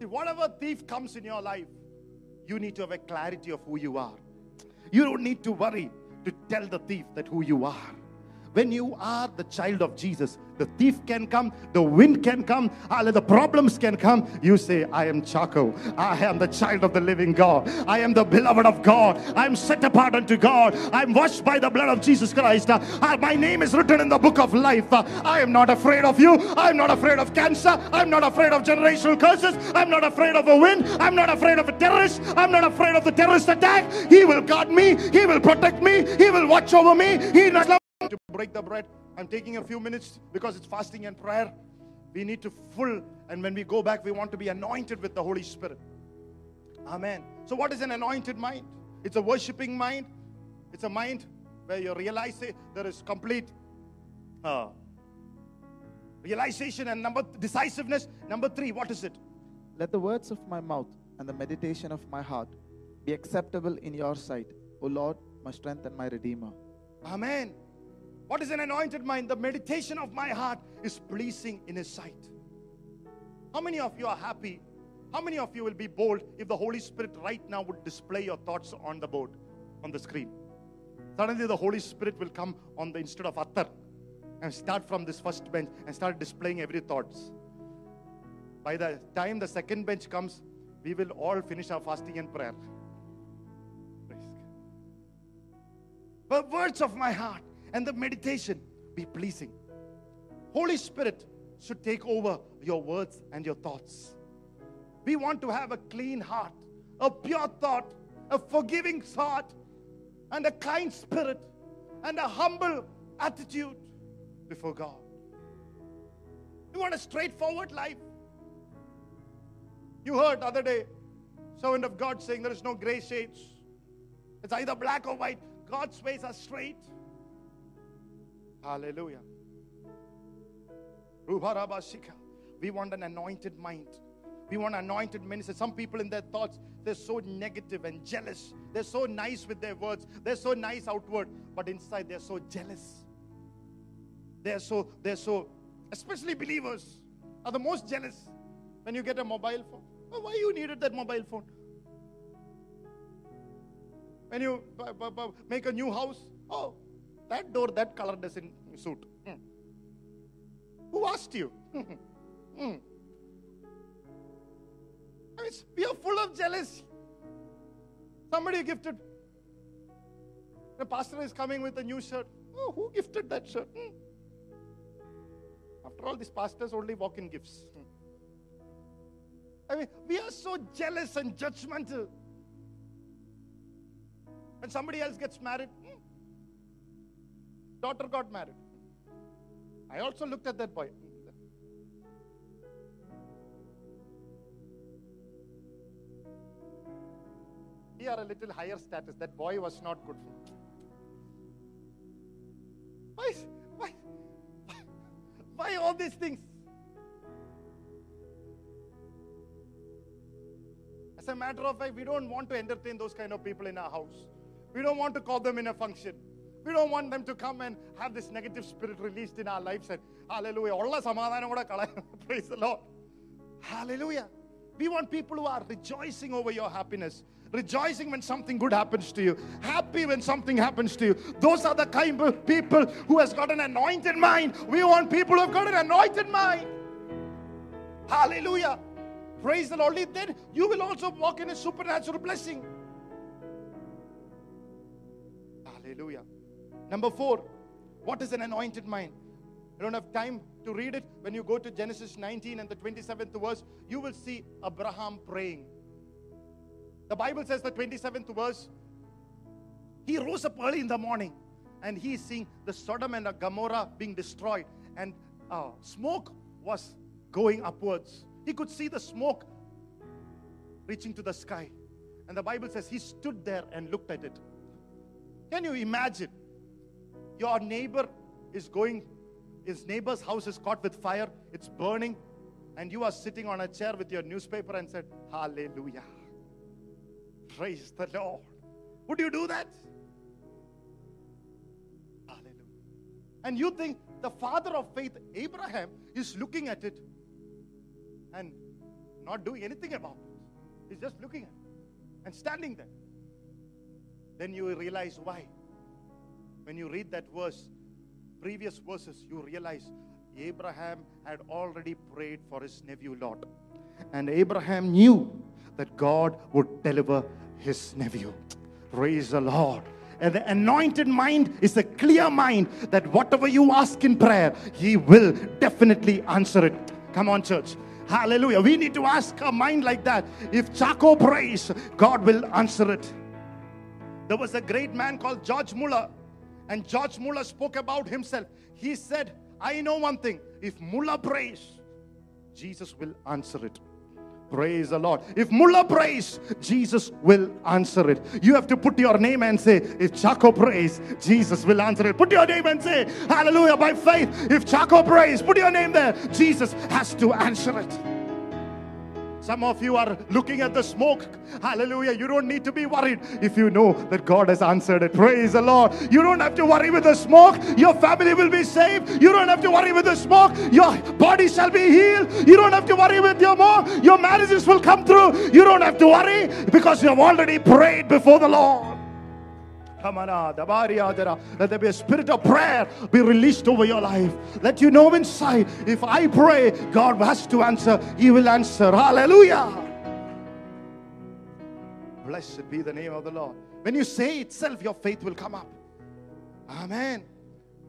See, whatever thief comes in your life, you need to have a clarity of who you are. You don't need to worry to tell the thief that who you are. When you are the child of Jesus, the thief can come, the wind can come, the problems can come. You say, I am Chaco. I am the child of the living God. I am the beloved of God. I am set apart unto God. I am washed by the blood of Jesus Christ. Uh, my name is written in the book of life. Uh, I am not afraid of you. I am not afraid of cancer. I'm not afraid of generational curses. I'm not afraid of a wind. I'm not afraid of a terrorist. I'm not afraid of the terrorist attack. He will guard me. He will protect me. He will watch over me. He not to break the bread. I'm taking a few minutes because it's fasting and prayer. We need to full, and when we go back, we want to be anointed with the Holy Spirit. Amen. So, what is an anointed mind? It's a worshiping mind. It's a mind where you realize it, there is complete uh, realization and number decisiveness. Number three, what is it? Let the words of my mouth and the meditation of my heart be acceptable in your sight, O Lord, my strength and my redeemer. Amen. What is an anointed mind? The meditation of my heart is pleasing in His sight. How many of you are happy? How many of you will be bold if the Holy Spirit right now would display your thoughts on the board, on the screen? Suddenly, the Holy Spirit will come on the instead of Attar and start from this first bench and start displaying every thoughts. By the time the second bench comes, we will all finish our fasting and prayer. The words of my heart and the meditation be pleasing. Holy Spirit should take over your words and your thoughts. We want to have a clean heart, a pure thought, a forgiving thought, and a kind spirit, and a humble attitude before God. You want a straightforward life. You heard the other day, servant of God saying there is no gray shades. It's either black or white. God's ways are straight. Hallelujah. We want an anointed mind. We want anointed ministers. Some people in their thoughts, they're so negative and jealous. They're so nice with their words. They're so nice outward, but inside they're so jealous. They're so, they're so, especially believers are the most jealous when you get a mobile phone. Oh, why you needed that mobile phone? When you b- b- b- make a new house, oh, that door, that color doesn't suit. Hmm. Who asked you? Hmm. I mean, we are full of jealousy. Somebody gifted. The pastor is coming with a new shirt. Oh, who gifted that shirt? Hmm. After all, these pastors only walk in gifts. Hmm. I mean, we are so jealous and judgmental. When somebody else gets married, daughter got married. I also looked at that boy. We are a little higher status. That boy was not good for me. Why, why, why all these things? As a matter of fact, we don't want to entertain those kind of people in our house. We don't want to call them in a function. We don't want them to come and have this negative spirit released in our lives. And hallelujah. All samadhanam kuda Praise the Lord. Hallelujah. We want people who are rejoicing over your happiness, rejoicing when something good happens to you, happy when something happens to you. Those are the kind of people who has got an anointed mind. We want people who have got an anointed mind. Hallelujah. Praise the Lord. Then you will also walk in a supernatural blessing. Hallelujah. Number four, what is an anointed mind? I don't have time to read it. When you go to Genesis 19 and the 27th verse, you will see Abraham praying. The Bible says, the 27th verse, he rose up early in the morning and he is seeing the Sodom and the Gomorrah being destroyed, and uh, smoke was going upwards. He could see the smoke reaching to the sky. And the Bible says he stood there and looked at it. Can you imagine? Your neighbor is going, his neighbor's house is caught with fire, it's burning, and you are sitting on a chair with your newspaper and said, Hallelujah. Praise the Lord. Would you do that? Hallelujah. And you think the father of faith, Abraham, is looking at it and not doing anything about it. He's just looking at it and standing there. Then you realize why. When you read that verse, previous verses, you realize Abraham had already prayed for his nephew Lot. And Abraham knew that God would deliver his nephew. Praise the Lord. And the anointed mind is a clear mind that whatever you ask in prayer, He will definitely answer it. Come on, church. Hallelujah. We need to ask a mind like that. If Chaco prays, God will answer it. There was a great man called George Muller, and George Muller spoke about himself. He said, I know one thing if Muller prays, Jesus will answer it. Praise the Lord. If Muller prays, Jesus will answer it. You have to put your name and say, if Chaco prays, Jesus will answer it. Put your name and say, Hallelujah, by faith. If Chaco prays, put your name there. Jesus has to answer it. Some of you are looking at the smoke. Hallelujah. You don't need to be worried if you know that God has answered it. Praise the Lord. You don't have to worry with the smoke. Your family will be saved. You don't have to worry with the smoke. Your body shall be healed. You don't have to worry with your mom. Your marriages will come through. You don't have to worry because you have already prayed before the Lord. Let there be a spirit of prayer be released over your life. Let you know inside, if I pray, God has to answer. He will answer. Hallelujah. Blessed be the name of the Lord. When you say itself, your faith will come up. Amen.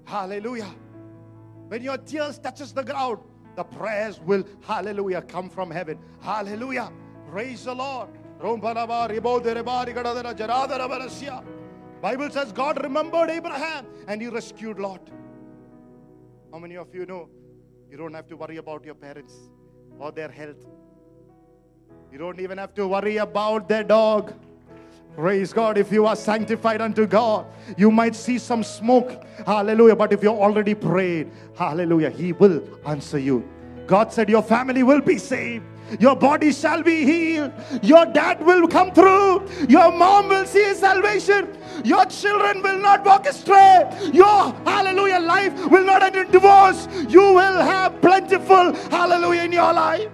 Hallelujah. When your tears touches the ground, the prayers will, hallelujah, come from heaven. Hallelujah. Praise the Lord. Bible says God remembered Abraham and he rescued Lot. How many of you know you don't have to worry about your parents or their health? You don't even have to worry about their dog. Praise God. If you are sanctified unto God, you might see some smoke. Hallelujah. But if you're already prayed, hallelujah, He will answer you. God said, Your family will be saved. Your body shall be healed. Your dad will come through. Your mom will see salvation. Your children will not walk astray. Your hallelujah life will not end in divorce. You will have plentiful hallelujah in your life.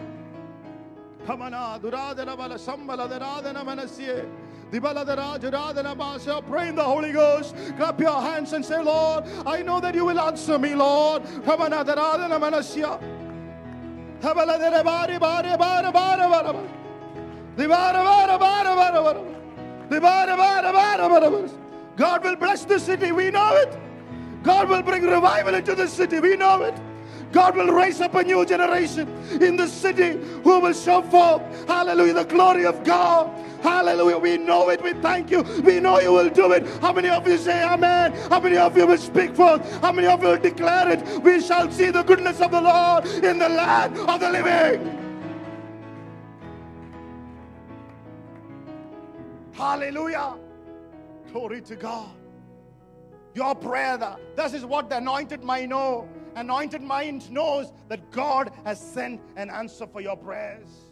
Pray in the Holy Ghost. Clap your hands and say, Lord, I know that you will answer me, Lord. God will bless the city. We know it. God will bring revival into the city. We know it. God will raise up a new generation in the city who will show forth, hallelujah, the glory of God. Hallelujah. We know it. We thank you. We know you will do it. How many of you say amen? How many of you will speak forth? How many of you will declare it? We shall see the goodness of the Lord in the land of the living. Hallelujah. Glory to God. Your prayer, this is what the anointed mind know. Anointed mind knows that God has sent an answer for your prayers.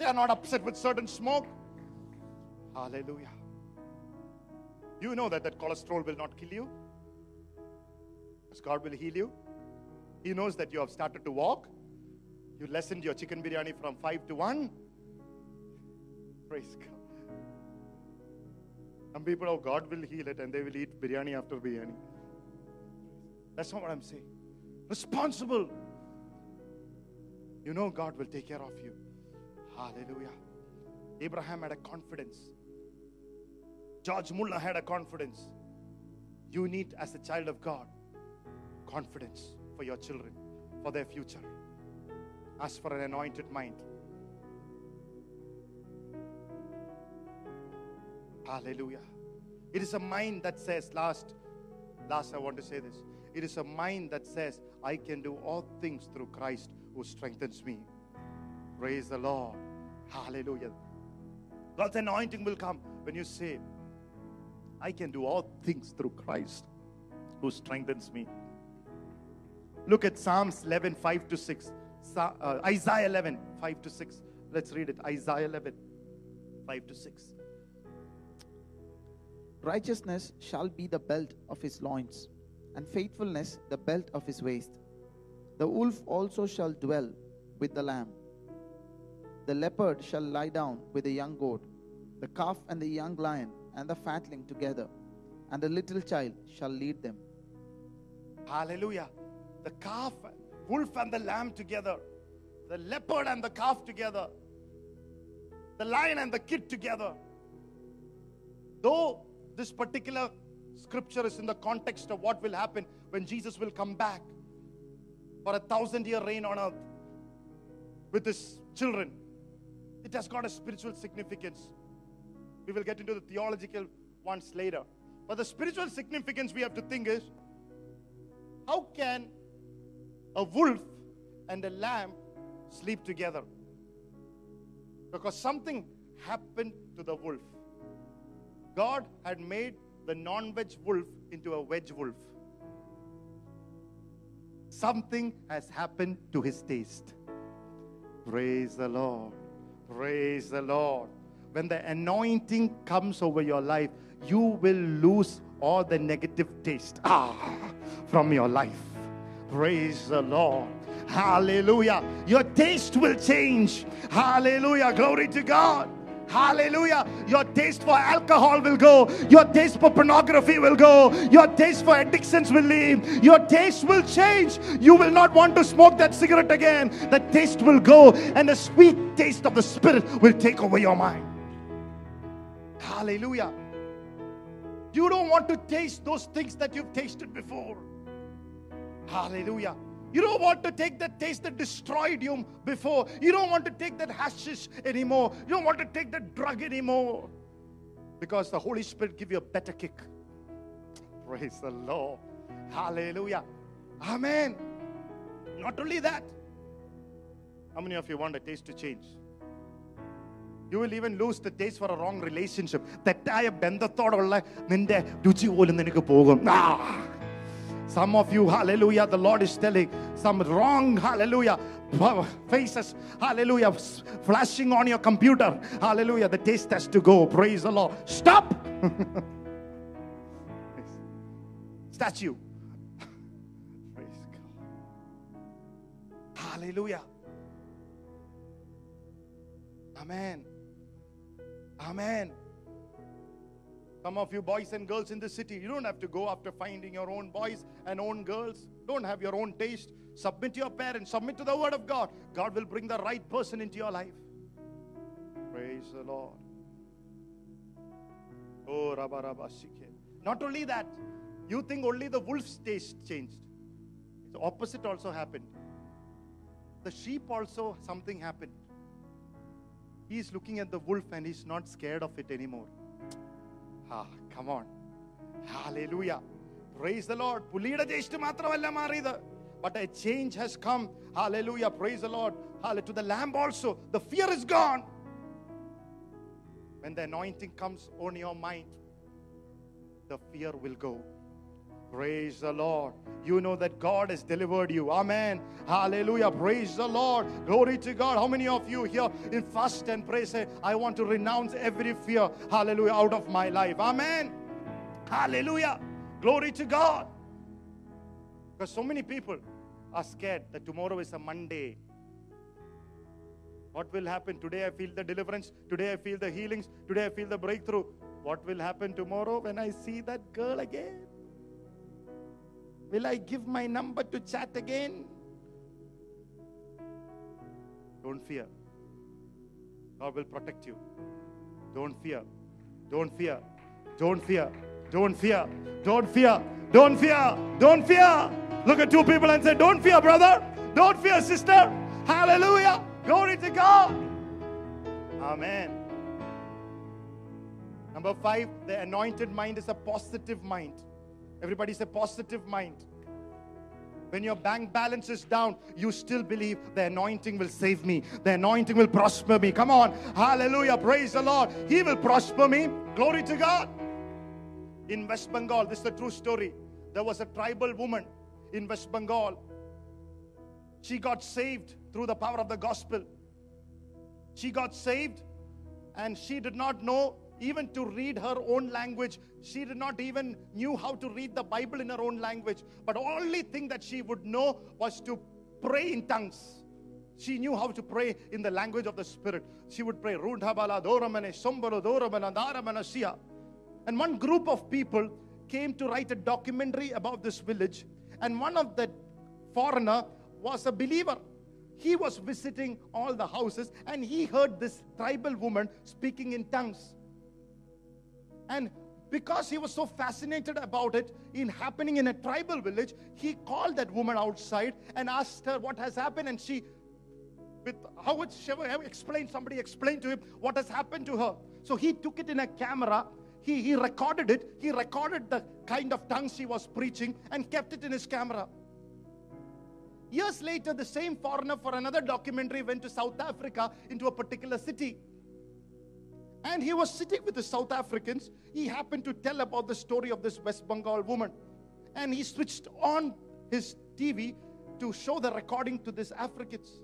They are not upset with certain smoke. Hallelujah. You know that that cholesterol will not kill you. Because God will heal you. He knows that you have started to walk. You lessened your chicken biryani from 5 to 1. Praise God. Some people, oh, God will heal it and they will eat biryani after biryani. That's not what I'm saying. Responsible. You know God will take care of you. Hallelujah. Abraham had a confidence. George Muller had a confidence. You need, as a child of God, confidence for your children, for their future. Ask for an anointed mind. Hallelujah. It is a mind that says, last, last I want to say this. It is a mind that says, I can do all things through Christ who strengthens me. Praise the Lord. Hallelujah. God's anointing will come when you say, I can do all things through Christ who strengthens me. Look at Psalms 11, 5 to 6. Uh, Isaiah 11, 5 to 6. Let's read it. Isaiah 11, 5 to 6. Righteousness shall be the belt of his loins, and faithfulness the belt of his waist. The wolf also shall dwell with the lamb. The leopard shall lie down with the young goat, the calf and the young lion and the fatling together, and the little child shall lead them. Hallelujah. The calf, wolf and the lamb together, the leopard and the calf together, the lion and the kid together. Though this particular scripture is in the context of what will happen when Jesus will come back for a thousand year reign on earth with his children. It has got a spiritual significance. We will get into the theological ones later. But the spiritual significance we have to think is how can a wolf and a lamb sleep together? Because something happened to the wolf. God had made the non veg wolf into a veg wolf. Something has happened to his taste. Praise the Lord. Praise the Lord. When the anointing comes over your life, you will lose all the negative taste ah, from your life. Praise the Lord. Hallelujah. Your taste will change. Hallelujah. Glory to God. Hallelujah. Your taste for alcohol will go. Your taste for pornography will go. Your taste for addictions will leave. Your taste will change. You will not want to smoke that cigarette again. The taste will go, and the sweet taste of the Spirit will take over your mind. Hallelujah. You don't want to taste those things that you've tasted before. Hallelujah. You don't want to take that taste that destroyed you before. You don't want to take that hashish anymore. You don't want to take that drug anymore. Because the Holy Spirit give you a better kick. Praise the Lord. Hallelujah. Amen. Not only that. How many of you want a taste to change? You will even lose the taste for a wrong relationship. തെറ്റായ ബന്ധത്തോടുള്ള നിന്റെ രുചി പോലും നിനക്ക് പോകും ആ some of you, hallelujah, the Lord is telling some wrong, hallelujah, faces, hallelujah, flashing on your computer. Hallelujah, the taste has to go. Praise the Lord. Stop! Statue. Praise God. Hallelujah. Amen. Amen. Some of you boys and girls in the city, you don't have to go after finding your own boys and own girls. Don't have your own taste. Submit to your parents, submit to the word of God. God will bring the right person into your life. Praise the Lord. Oh, Rabba Rabba. Not only that, you think only the wolf's taste changed. The opposite also happened. The sheep also, something happened. He's looking at the wolf and he's not scared of it anymore. Ah, come on. Hallelujah. Praise the Lord. പുലിയുടെ taste മാത്രമല്ല മാറിയത് but a change has come. Hallelujah. Praise the Lord. Hallelujah. To the lamb also. The fear is gone. When the anointing comes on your mind, the fear will go. Praise the Lord. You know that God has delivered you. Amen. Hallelujah. Praise the Lord. Glory to God. How many of you here in fast and pray say, I want to renounce every fear, hallelujah, out of my life? Amen. Hallelujah. Glory to God. Because so many people are scared that tomorrow is a Monday. What will happen? Today I feel the deliverance. Today I feel the healings. Today I feel the breakthrough. What will happen tomorrow when I see that girl again? Will I give my number to chat again? Don't fear. God will protect you. Don't fear. Don't fear. Don't fear. Don't fear. Don't fear. Don't fear. Don't fear. Look at two people and say, Don't fear, brother. Don't fear, sister. Hallelujah. Glory to God. Amen. Number five, the anointed mind is a positive mind. Everybody say positive mind. When your bank balance is down, you still believe the anointing will save me. The anointing will prosper me. Come on. Hallelujah. Praise the Lord. He will prosper me. Glory to God. In West Bengal, this is a true story. There was a tribal woman in West Bengal. She got saved through the power of the gospel. She got saved and she did not know even to read her own language she did not even knew how to read the bible in her own language. But only thing that she would know was to pray in tongues. She knew how to pray in the language of the spirit. She would pray "Rundhabala doramane sombaro doramana daramana sia." and one group of people came to write a documentary about this village. And one of the foreigner was a believer. He was visiting all the houses and he heard this tribal woman speaking in tongues and because he was so fascinated about it in happening in a tribal village, he called that woman outside and asked her what has happened. And she, with how would she explain, somebody explained to him what has happened to her. So he took it in a camera. He, he recorded it. He recorded the kind of tongues he was preaching and kept it in his camera. Years later, the same foreigner for another documentary went to South Africa into a particular city. And he was sitting with the South Africans. He happened to tell about the story of this West Bengal woman. And he switched on his TV to show the recording to these Africans.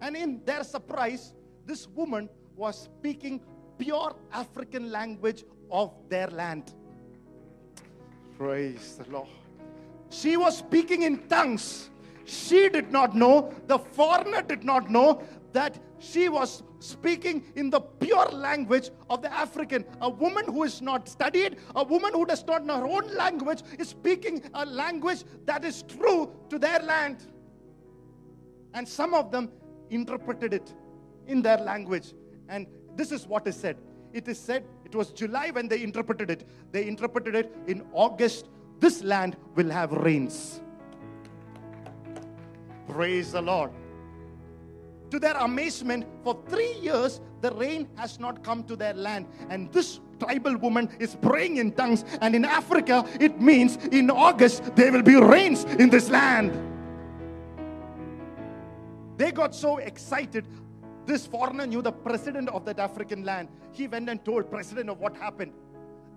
And in their surprise, this woman was speaking pure African language of their land. Praise the Lord. She was speaking in tongues. She did not know, the foreigner did not know that she was speaking in the pure language of the African. A woman who is not studied, a woman who does not know her own language, is speaking a language that is true to their land. And some of them interpreted it in their language. And this is what is said. It is said, it was July when they interpreted it. They interpreted it in August. This land will have rains. Praise the Lord. To their amazement, for three years, the rain has not come to their land. And this tribal woman is praying in tongues. And in Africa, it means in August, there will be rains in this land. They got so excited. This foreigner knew the president of that African land. He went and told president of what happened.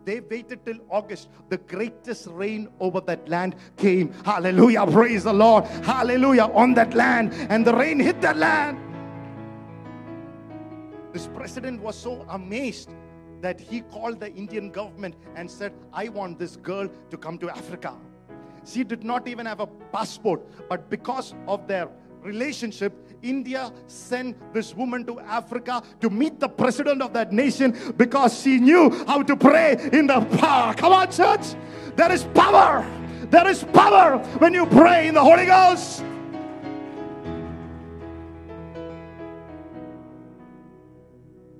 They waited till August. The greatest rain over that land came. Hallelujah. Praise the Lord. Hallelujah. On that land. And the rain hit that land. This president was so amazed that he called the Indian government and said, I want this girl to come to Africa. She did not even have a passport, but because of their relationship, India sent this woman to Africa to meet the president of that nation because she knew how to pray in the power. Come on, church. There is power. There is power when you pray in the Holy Ghost.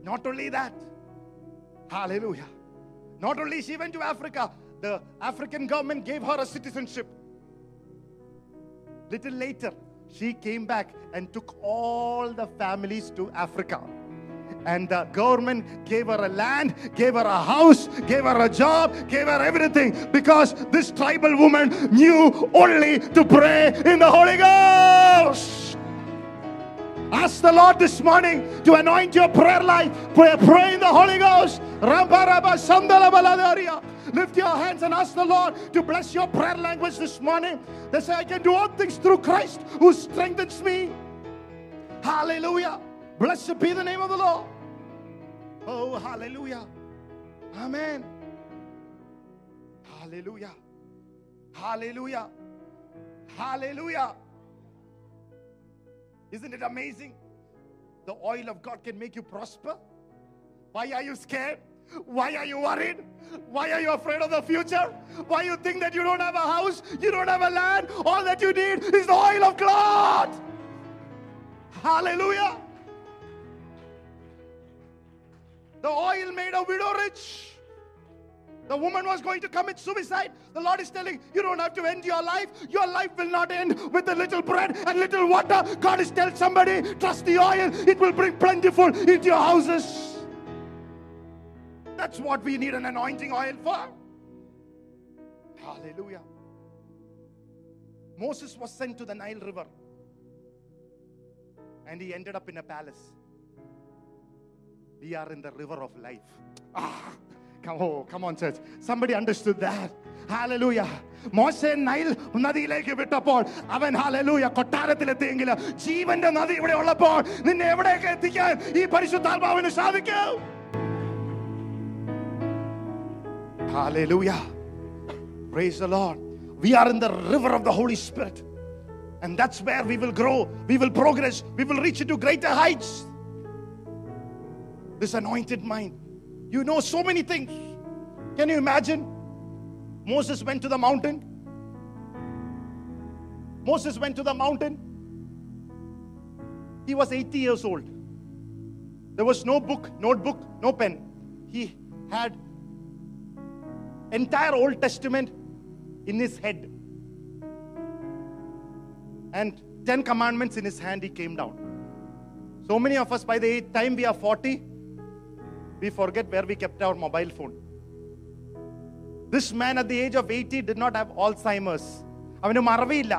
Not only that, Hallelujah. Not only she went to Africa, the African government gave her a citizenship. Little later, she came back and took all the families to Africa. And the government gave her a land, gave her a house, gave her a job, gave her everything because this tribal woman knew only to pray in the Holy Ghost. Ask the Lord this morning to anoint your prayer life. Pray, pray in the Holy Ghost. Lift your hands and ask the Lord to bless your prayer language this morning. They say, I can do all things through Christ who strengthens me. Hallelujah. Blessed be the name of the Lord. Oh, hallelujah. Amen. Hallelujah. Hallelujah. Hallelujah. Isn't it amazing? The oil of God can make you prosper. Why are you scared? Why are you worried? Why are you afraid of the future? Why you think that you don't have a house, you don't have a land? All that you need is the oil of God. Hallelujah. The oil made a widow rich. The woman was going to commit suicide. The Lord is telling you don't have to end your life. Your life will not end with a little bread and little water. God is telling somebody, trust the oil. It will bring plentiful into your houses. That's what we need an anointing oil for. Hallelujah. Moses was sent to the Nile River and he ended up in a palace. We are in the river of life. Ah, come, oh, come on, church. Somebody understood that. Hallelujah. മോശെ Nile നദിയിലേക്ക് വിട്ടപ്പോൾ അവൻ hallelujah കൊട്ടാരത്തിലെത്തിയെങ്കിൽ ജീവന്റെ നദി ഇവിടെ ഉള്ളപ്പോൾ നിന്നെ എവിടെയൊക്കെ എത്തിക്കാൻ ഈ പരിശുദ്ധാത്മാവിന് സാധിക്കും Hallelujah. Praise the Lord. We are in the river of the Holy Spirit. And that's where we will grow, we will progress, we will reach into greater heights. This anointed mind. You know so many things. Can you imagine? Moses went to the mountain. Moses went to the mountain. He was 80 years old. There was no book, notebook, no pen. He had entire Old Testament in his head. And 10 commandments in his hand, he came down. So many of us, by the time we are 40, we forget where we kept our mobile phone. This man at the age of 80 did not have Alzheimer's. അവന് മറവിയില്ല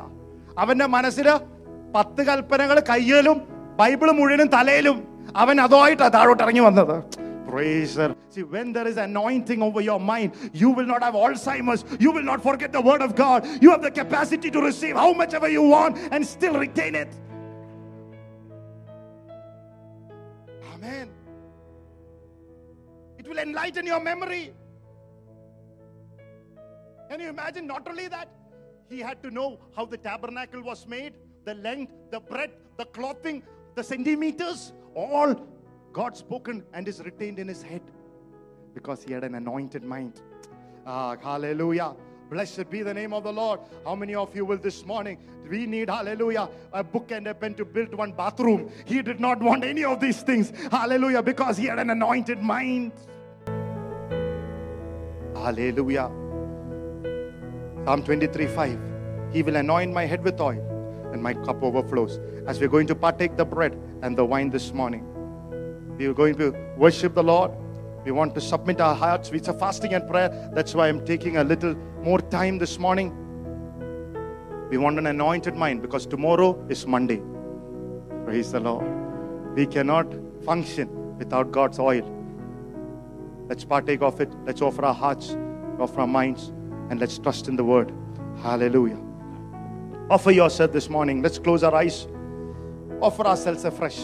അവന്റെ മനസ്സിൽ പത്ത് കൽപ്പനകൾ കയ്യിലും Bible മുഴുവനും തലയിലും അവൻ അതുമായിട്ടാണ് താഴോട്ട് ഇറങ്ങി വന്നത് Her. See, when there is anointing over your mind, you will not have Alzheimer's. You will not forget the word of God. You have the capacity to receive how much ever you want and still retain it. Amen. It will enlighten your memory. Can you imagine? Not only that, he had to know how the tabernacle was made, the length, the breadth, the clothing, the centimeters, all God spoken and is retained in his head because he had an anointed mind. Ah, hallelujah. Blessed be the name of the Lord. How many of you will this morning? We need, hallelujah, a book and a pen to build one bathroom. He did not want any of these things. Hallelujah, because he had an anointed mind. Hallelujah. Psalm 23 5. He will anoint my head with oil, and my cup overflows. As we're going to partake the bread and the wine this morning, we are going to worship the Lord. We want to submit our hearts. It's a fasting and prayer. That's why I'm taking a little more time this morning. We want an anointed mind because tomorrow is Monday. Praise the Lord. We cannot function without God's oil. Let's partake of it. Let's offer our hearts, offer our minds, and let's trust in the word. Hallelujah. Offer yourself this morning. Let's close our eyes. Offer ourselves afresh.